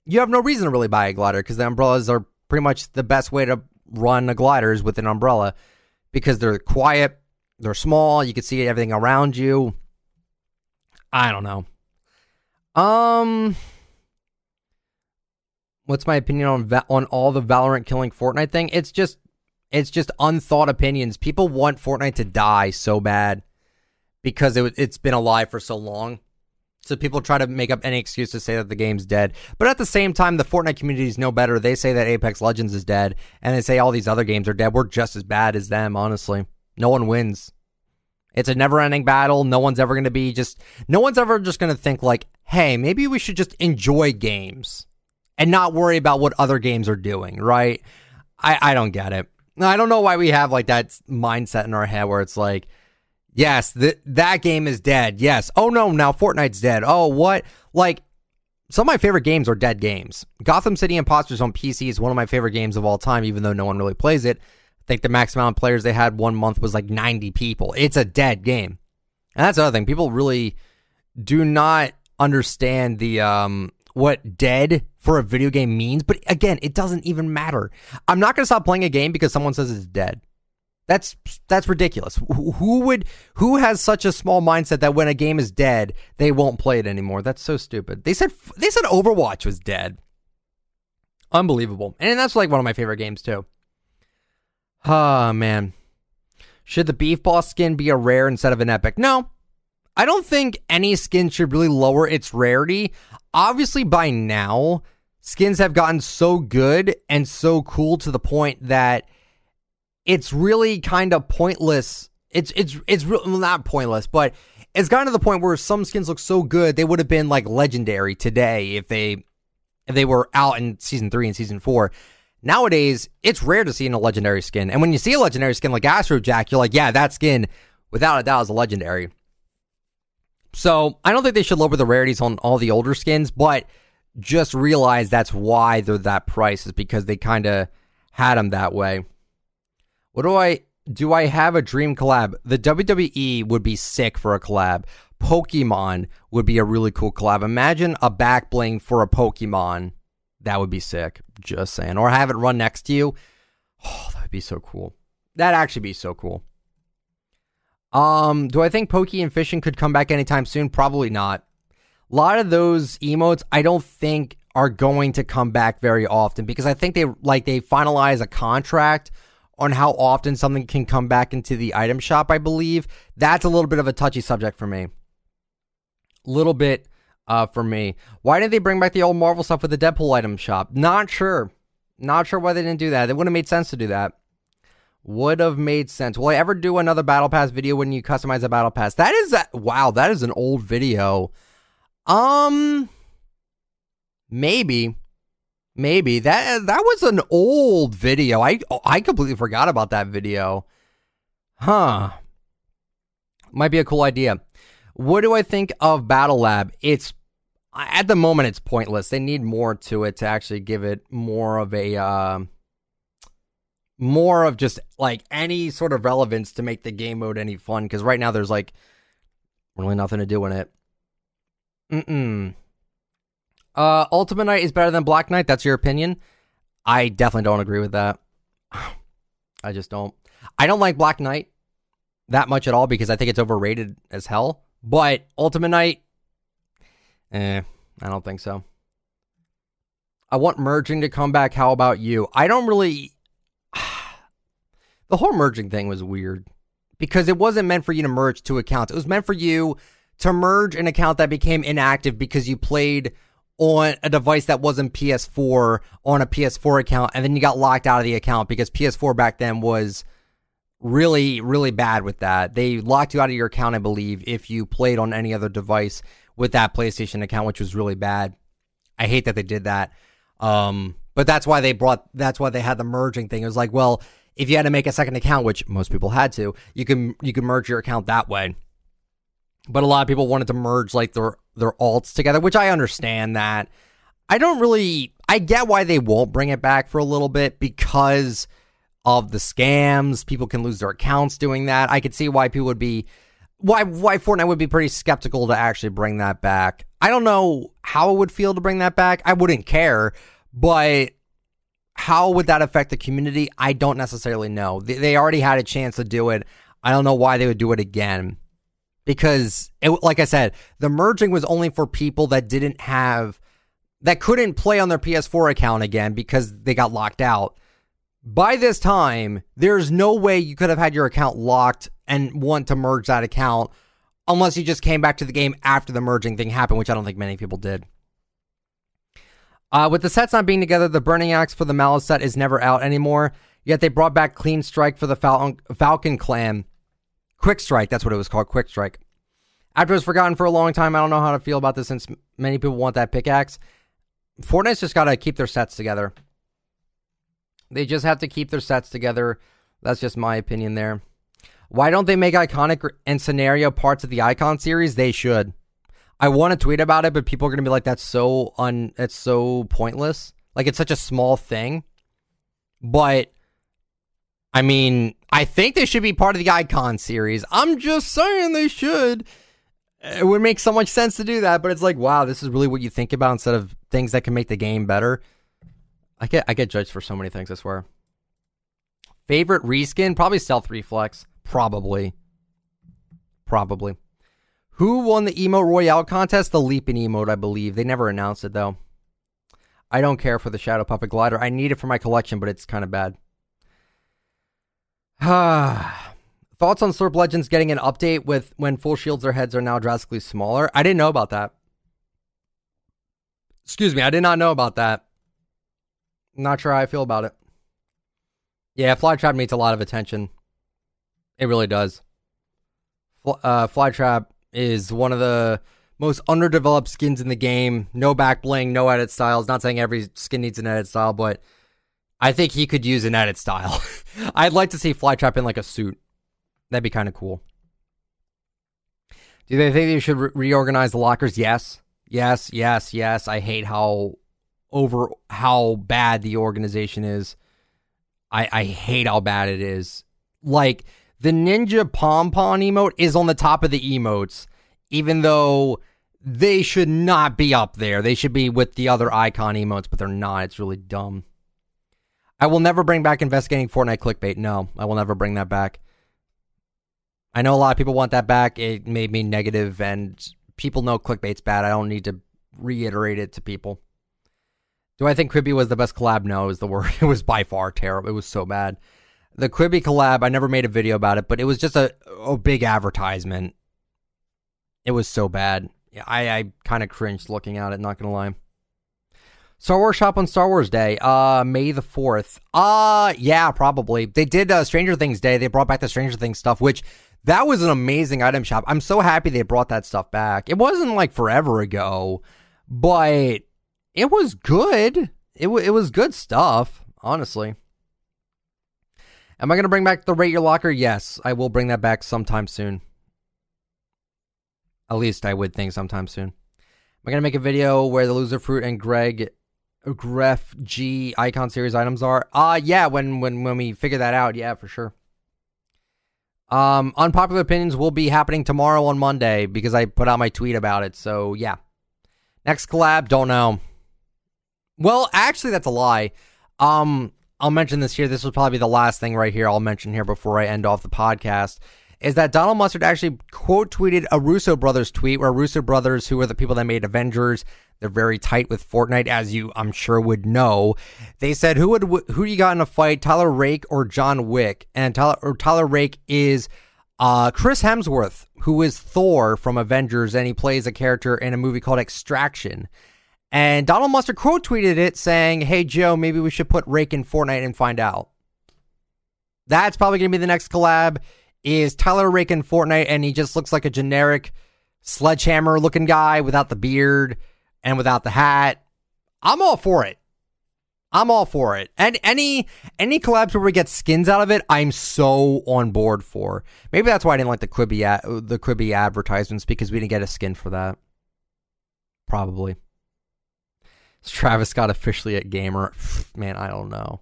you have no reason to really buy a glider because the umbrellas are pretty much the best way to run a glider is with an umbrella because they're quiet, they're small, you can see everything around you. I don't know. Um what's my opinion on on all the Valorant killing Fortnite thing? It's just it's just unthought opinions. People want Fortnite to die so bad because it, it's been alive for so long. So people try to make up any excuse to say that the game's dead. But at the same time, the Fortnite community is no better. They say that Apex Legends is dead, and they say all these other games are dead. We're just as bad as them, honestly. No one wins. It's a never ending battle. No one's ever going to be just, no one's ever just going to think, like, hey, maybe we should just enjoy games and not worry about what other games are doing, right? I, I don't get it. I don't know why we have like that mindset in our head where it's like, Yes, th- that game is dead. Yes. Oh no, now Fortnite's dead. Oh, what? Like some of my favorite games are dead games. Gotham City Impostors on PC is one of my favorite games of all time, even though no one really plays it. I think the max amount of players they had one month was like 90 people. It's a dead game. And that's another thing. People really do not understand the um what dead for a video game means. But again, it doesn't even matter. I'm not gonna stop playing a game because someone says it's dead. That's that's ridiculous. Who would who has such a small mindset that when a game is dead, they won't play it anymore? That's so stupid. They said they said Overwatch was dead. Unbelievable. And that's like one of my favorite games too. Ah, oh, man. Should the Beef Boss skin be a rare instead of an epic? No. I don't think any skin should really lower its rarity. Obviously by now, skins have gotten so good and so cool to the point that it's really kind of pointless. It's it's it's not pointless, but it's gotten to the point where some skins look so good they would have been like legendary today if they if they were out in season three and season four. Nowadays, it's rare to see in a legendary skin, and when you see a legendary skin like Astro Jack, you're like, yeah, that skin without a doubt is a legendary. So I don't think they should lower the rarities on all the older skins, but just realize that's why they're that price is because they kind of had them that way. What do I do? I have a dream collab. The WWE would be sick for a collab. Pokemon would be a really cool collab. Imagine a back bling for a Pokemon. That would be sick. Just saying. Or have it run next to you. Oh, that would be so cool. That'd actually be so cool. Um, do I think Pokey and fishing could come back anytime soon? Probably not. A lot of those emotes, I don't think are going to come back very often because I think they like they finalize a contract on how often something can come back into the item shop, I believe. That's a little bit of a touchy subject for me. A Little bit uh, for me. Why didn't they bring back the old Marvel stuff with the Deadpool item shop? Not sure. Not sure why they didn't do that. It would have made sense to do that. Would have made sense. Will I ever do another Battle Pass video when you customize a Battle Pass? That is a, wow, that is an old video. Um maybe Maybe that that was an old video. I I completely forgot about that video. Huh. Might be a cool idea. What do I think of Battle Lab? It's at the moment it's pointless. They need more to it to actually give it more of a uh, more of just like any sort of relevance to make the game mode any fun. Because right now there's like really nothing to do in it. Mm-mm. Uh, Ultimate Knight is better than Black Knight. That's your opinion. I definitely don't agree with that. *sighs* I just don't. I don't like Black Knight that much at all because I think it's overrated as hell. But Ultimate Knight, eh, I don't think so. I want merging to come back. How about you? I don't really. *sighs* the whole merging thing was weird because it wasn't meant for you to merge two accounts. It was meant for you to merge an account that became inactive because you played on a device that wasn't PS4 on a PS4 account, and then you got locked out of the account because PS4 back then was really, really bad with that. They locked you out of your account, I believe, if you played on any other device with that PlayStation account, which was really bad. I hate that they did that. Um, but that's why they brought, that's why they had the merging thing. It was like, well, if you had to make a second account, which most people had to, you can you can merge your account that way. But a lot of people wanted to merge like their their alts together, which I understand that. I don't really I get why they won't bring it back for a little bit because of the scams. People can lose their accounts doing that. I could see why people would be why why Fortnite would be pretty skeptical to actually bring that back. I don't know how it would feel to bring that back. I wouldn't care, but how would that affect the community? I don't necessarily know. They, they already had a chance to do it. I don't know why they would do it again. Because, it, like I said, the merging was only for people that didn't have, that couldn't play on their PS4 account again because they got locked out. By this time, there's no way you could have had your account locked and want to merge that account unless you just came back to the game after the merging thing happened, which I don't think many people did. Uh, with the sets not being together, the Burning Axe for the Malice set is never out anymore. Yet they brought back Clean Strike for the Falcon, Falcon Clan. Quick Strike, that's what it was called, Quick Strike. After it was forgotten for a long time, I don't know how to feel about this since many people want that pickaxe. Fortnite's just got to keep their sets together. They just have to keep their sets together. That's just my opinion there. Why don't they make iconic and scenario parts of the Icon series? They should. I want to tweet about it, but people are going to be like, that's so un, it's so pointless. Like it's such a small thing. But I mean, I think they should be part of the Icon series. I'm just saying they should. It would make so much sense to do that, but it's like, wow, this is really what you think about instead of things that can make the game better. I get I get judged for so many things, I swear. Favorite reskin? Probably Stealth Reflex. Probably. Probably. Who won the emote royale contest? The leaping emote, I believe. They never announced it though. I don't care for the Shadow Puppet glider. I need it for my collection, but it's kind of bad. *sighs* Thoughts on Slurp Legends getting an update with when full shields their heads are now drastically smaller? I didn't know about that. Excuse me, I did not know about that. Not sure how I feel about it. Yeah, Flytrap needs a lot of attention. It really does. Uh, Flytrap is one of the most underdeveloped skins in the game. No back bling, no edit styles. Not saying every skin needs an edit style, but I think he could use an edit style. *laughs* I'd like to see Flytrap in like a suit. That'd be kind of cool. Do they think they should re- reorganize the lockers? Yes. Yes, yes, yes. I hate how over how bad the organization is. I I hate how bad it is. Like the ninja pom pom emote is on the top of the emotes, even though they should not be up there. They should be with the other icon emotes, but they're not. It's really dumb. I will never bring back investigating Fortnite clickbait. No, I will never bring that back. I know a lot of people want that back. It made me negative, and people know clickbait's bad. I don't need to reiterate it to people. Do I think Quibi was the best collab? No, is the word. *laughs* It was by far terrible. It was so bad the Quibi collab, I never made a video about it, but it was just a, a big advertisement. It was so bad. I, I kind of cringed looking at it, not gonna lie. Star Wars shop on Star Wars Day, uh, May the 4th. Uh, yeah, probably. They did uh, Stranger Things Day. They brought back the Stranger Things stuff, which that was an amazing item shop. I'm so happy they brought that stuff back. It wasn't like forever ago, but it was good. It, w- it was good stuff, honestly. Am I going to bring back the Rate Your Locker? Yes, I will bring that back sometime soon. At least I would think sometime soon. Am I going to make a video where the Loser Fruit and Greg Grefg icon series items are? Uh yeah, when when when we figure that out, yeah, for sure. Um, unpopular opinions will be happening tomorrow on Monday because I put out my tweet about it. So yeah. Next collab, don't know. Well, actually, that's a lie. Um, I'll mention this here. This will probably be the last thing right here I'll mention here before I end off the podcast. Is that Donald Mustard actually quote tweeted a Russo brothers tweet where Russo brothers, who are the people that made Avengers, they're very tight with Fortnite, as you I'm sure would know. They said, "Who would who you got in a fight, Tyler Rake or John Wick?" And Tyler or Tyler Rake is uh, Chris Hemsworth, who is Thor from Avengers, and he plays a character in a movie called Extraction. And Donald Mustard quote tweeted it saying, Hey, Joe, maybe we should put Rake in Fortnite and find out. That's probably going to be the next collab is Tyler Rake in Fortnite, and he just looks like a generic sledgehammer looking guy without the beard and without the hat. I'm all for it. I'm all for it. And any any collabs where we get skins out of it, I'm so on board for. Maybe that's why I didn't like the Quibi ad, the Quibi advertisements because we didn't get a skin for that. Probably. Is Travis Scott officially at gamer? *sighs* Man, I don't know.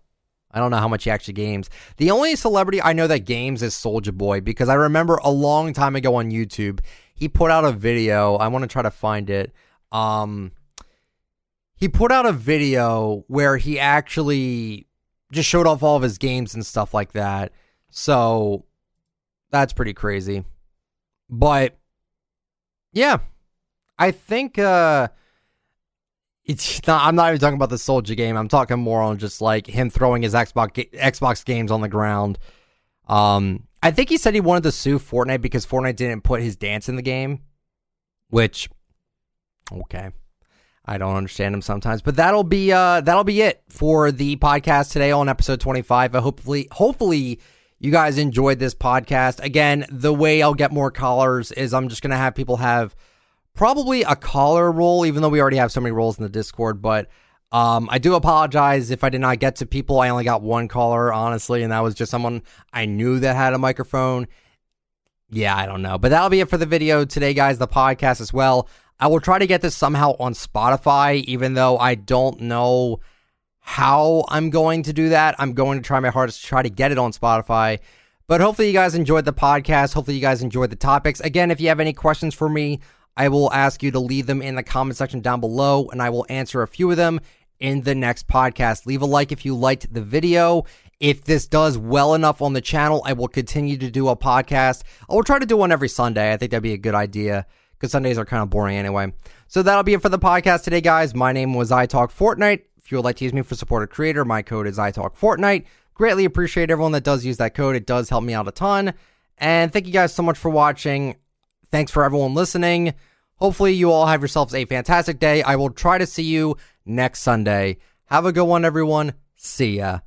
I don't know how much he actually games. The only celebrity I know that games is Soulja Boy because I remember a long time ago on YouTube he put out a video. I want to try to find it. Um, he put out a video where he actually just showed off all of his games and stuff like that. So that's pretty crazy. But yeah, I think uh it's *laughs* not I'm not even talking about the SouljaGame. I'm talking more on just like him throwing his Xbox Xbox games on the ground. Um I think he said he wanted to sue Fortnite because Fortnite didn't put his dance in the game, which okay. I don't understand him sometimes, but that'll be uh that'll be it for the podcast today on episode 25. I hopefully hopefully you guys enjoyed this podcast. Again, the way I'll get more callers is I'm just going to have people have probably a caller role even though we already have so many roles in the Discord, but um, I do apologize if I did not get to people. I only got one caller, honestly, and that was just someone I knew that had a microphone. Yeah, I don't know. But that'll be it for the video today, guys. The podcast as well. I will try to get this somehow on Spotify, even though I don't know how I'm going to do that. I'm going to try my hardest to try to get it on Spotify. But hopefully, you guys enjoyed the podcast. Hopefully, you guys enjoyed the topics. Again, if you have any questions for me, I will ask you to leave them in the comment section down below, and I will answer a few of them in the next podcast. Leave a like if you liked the video. If this does well enough on the channel, I will continue to do a podcast. I will try to do one every Sunday. I think that'd be a good idea because Sundays are kind of boring anyway. So that'll be it for the podcast today, guys. My name was I Talk Fortnite. If you would like to use me for support a creator, my code is I Talk Fortnite. Greatly appreciate everyone that does use that code. It does help me out a ton. And thank you guys so much for watching. Thanks for everyone listening. Hopefully, you all have yourselves a fantastic day. I will try to see you next Sunday. Have a good one, everyone. See ya.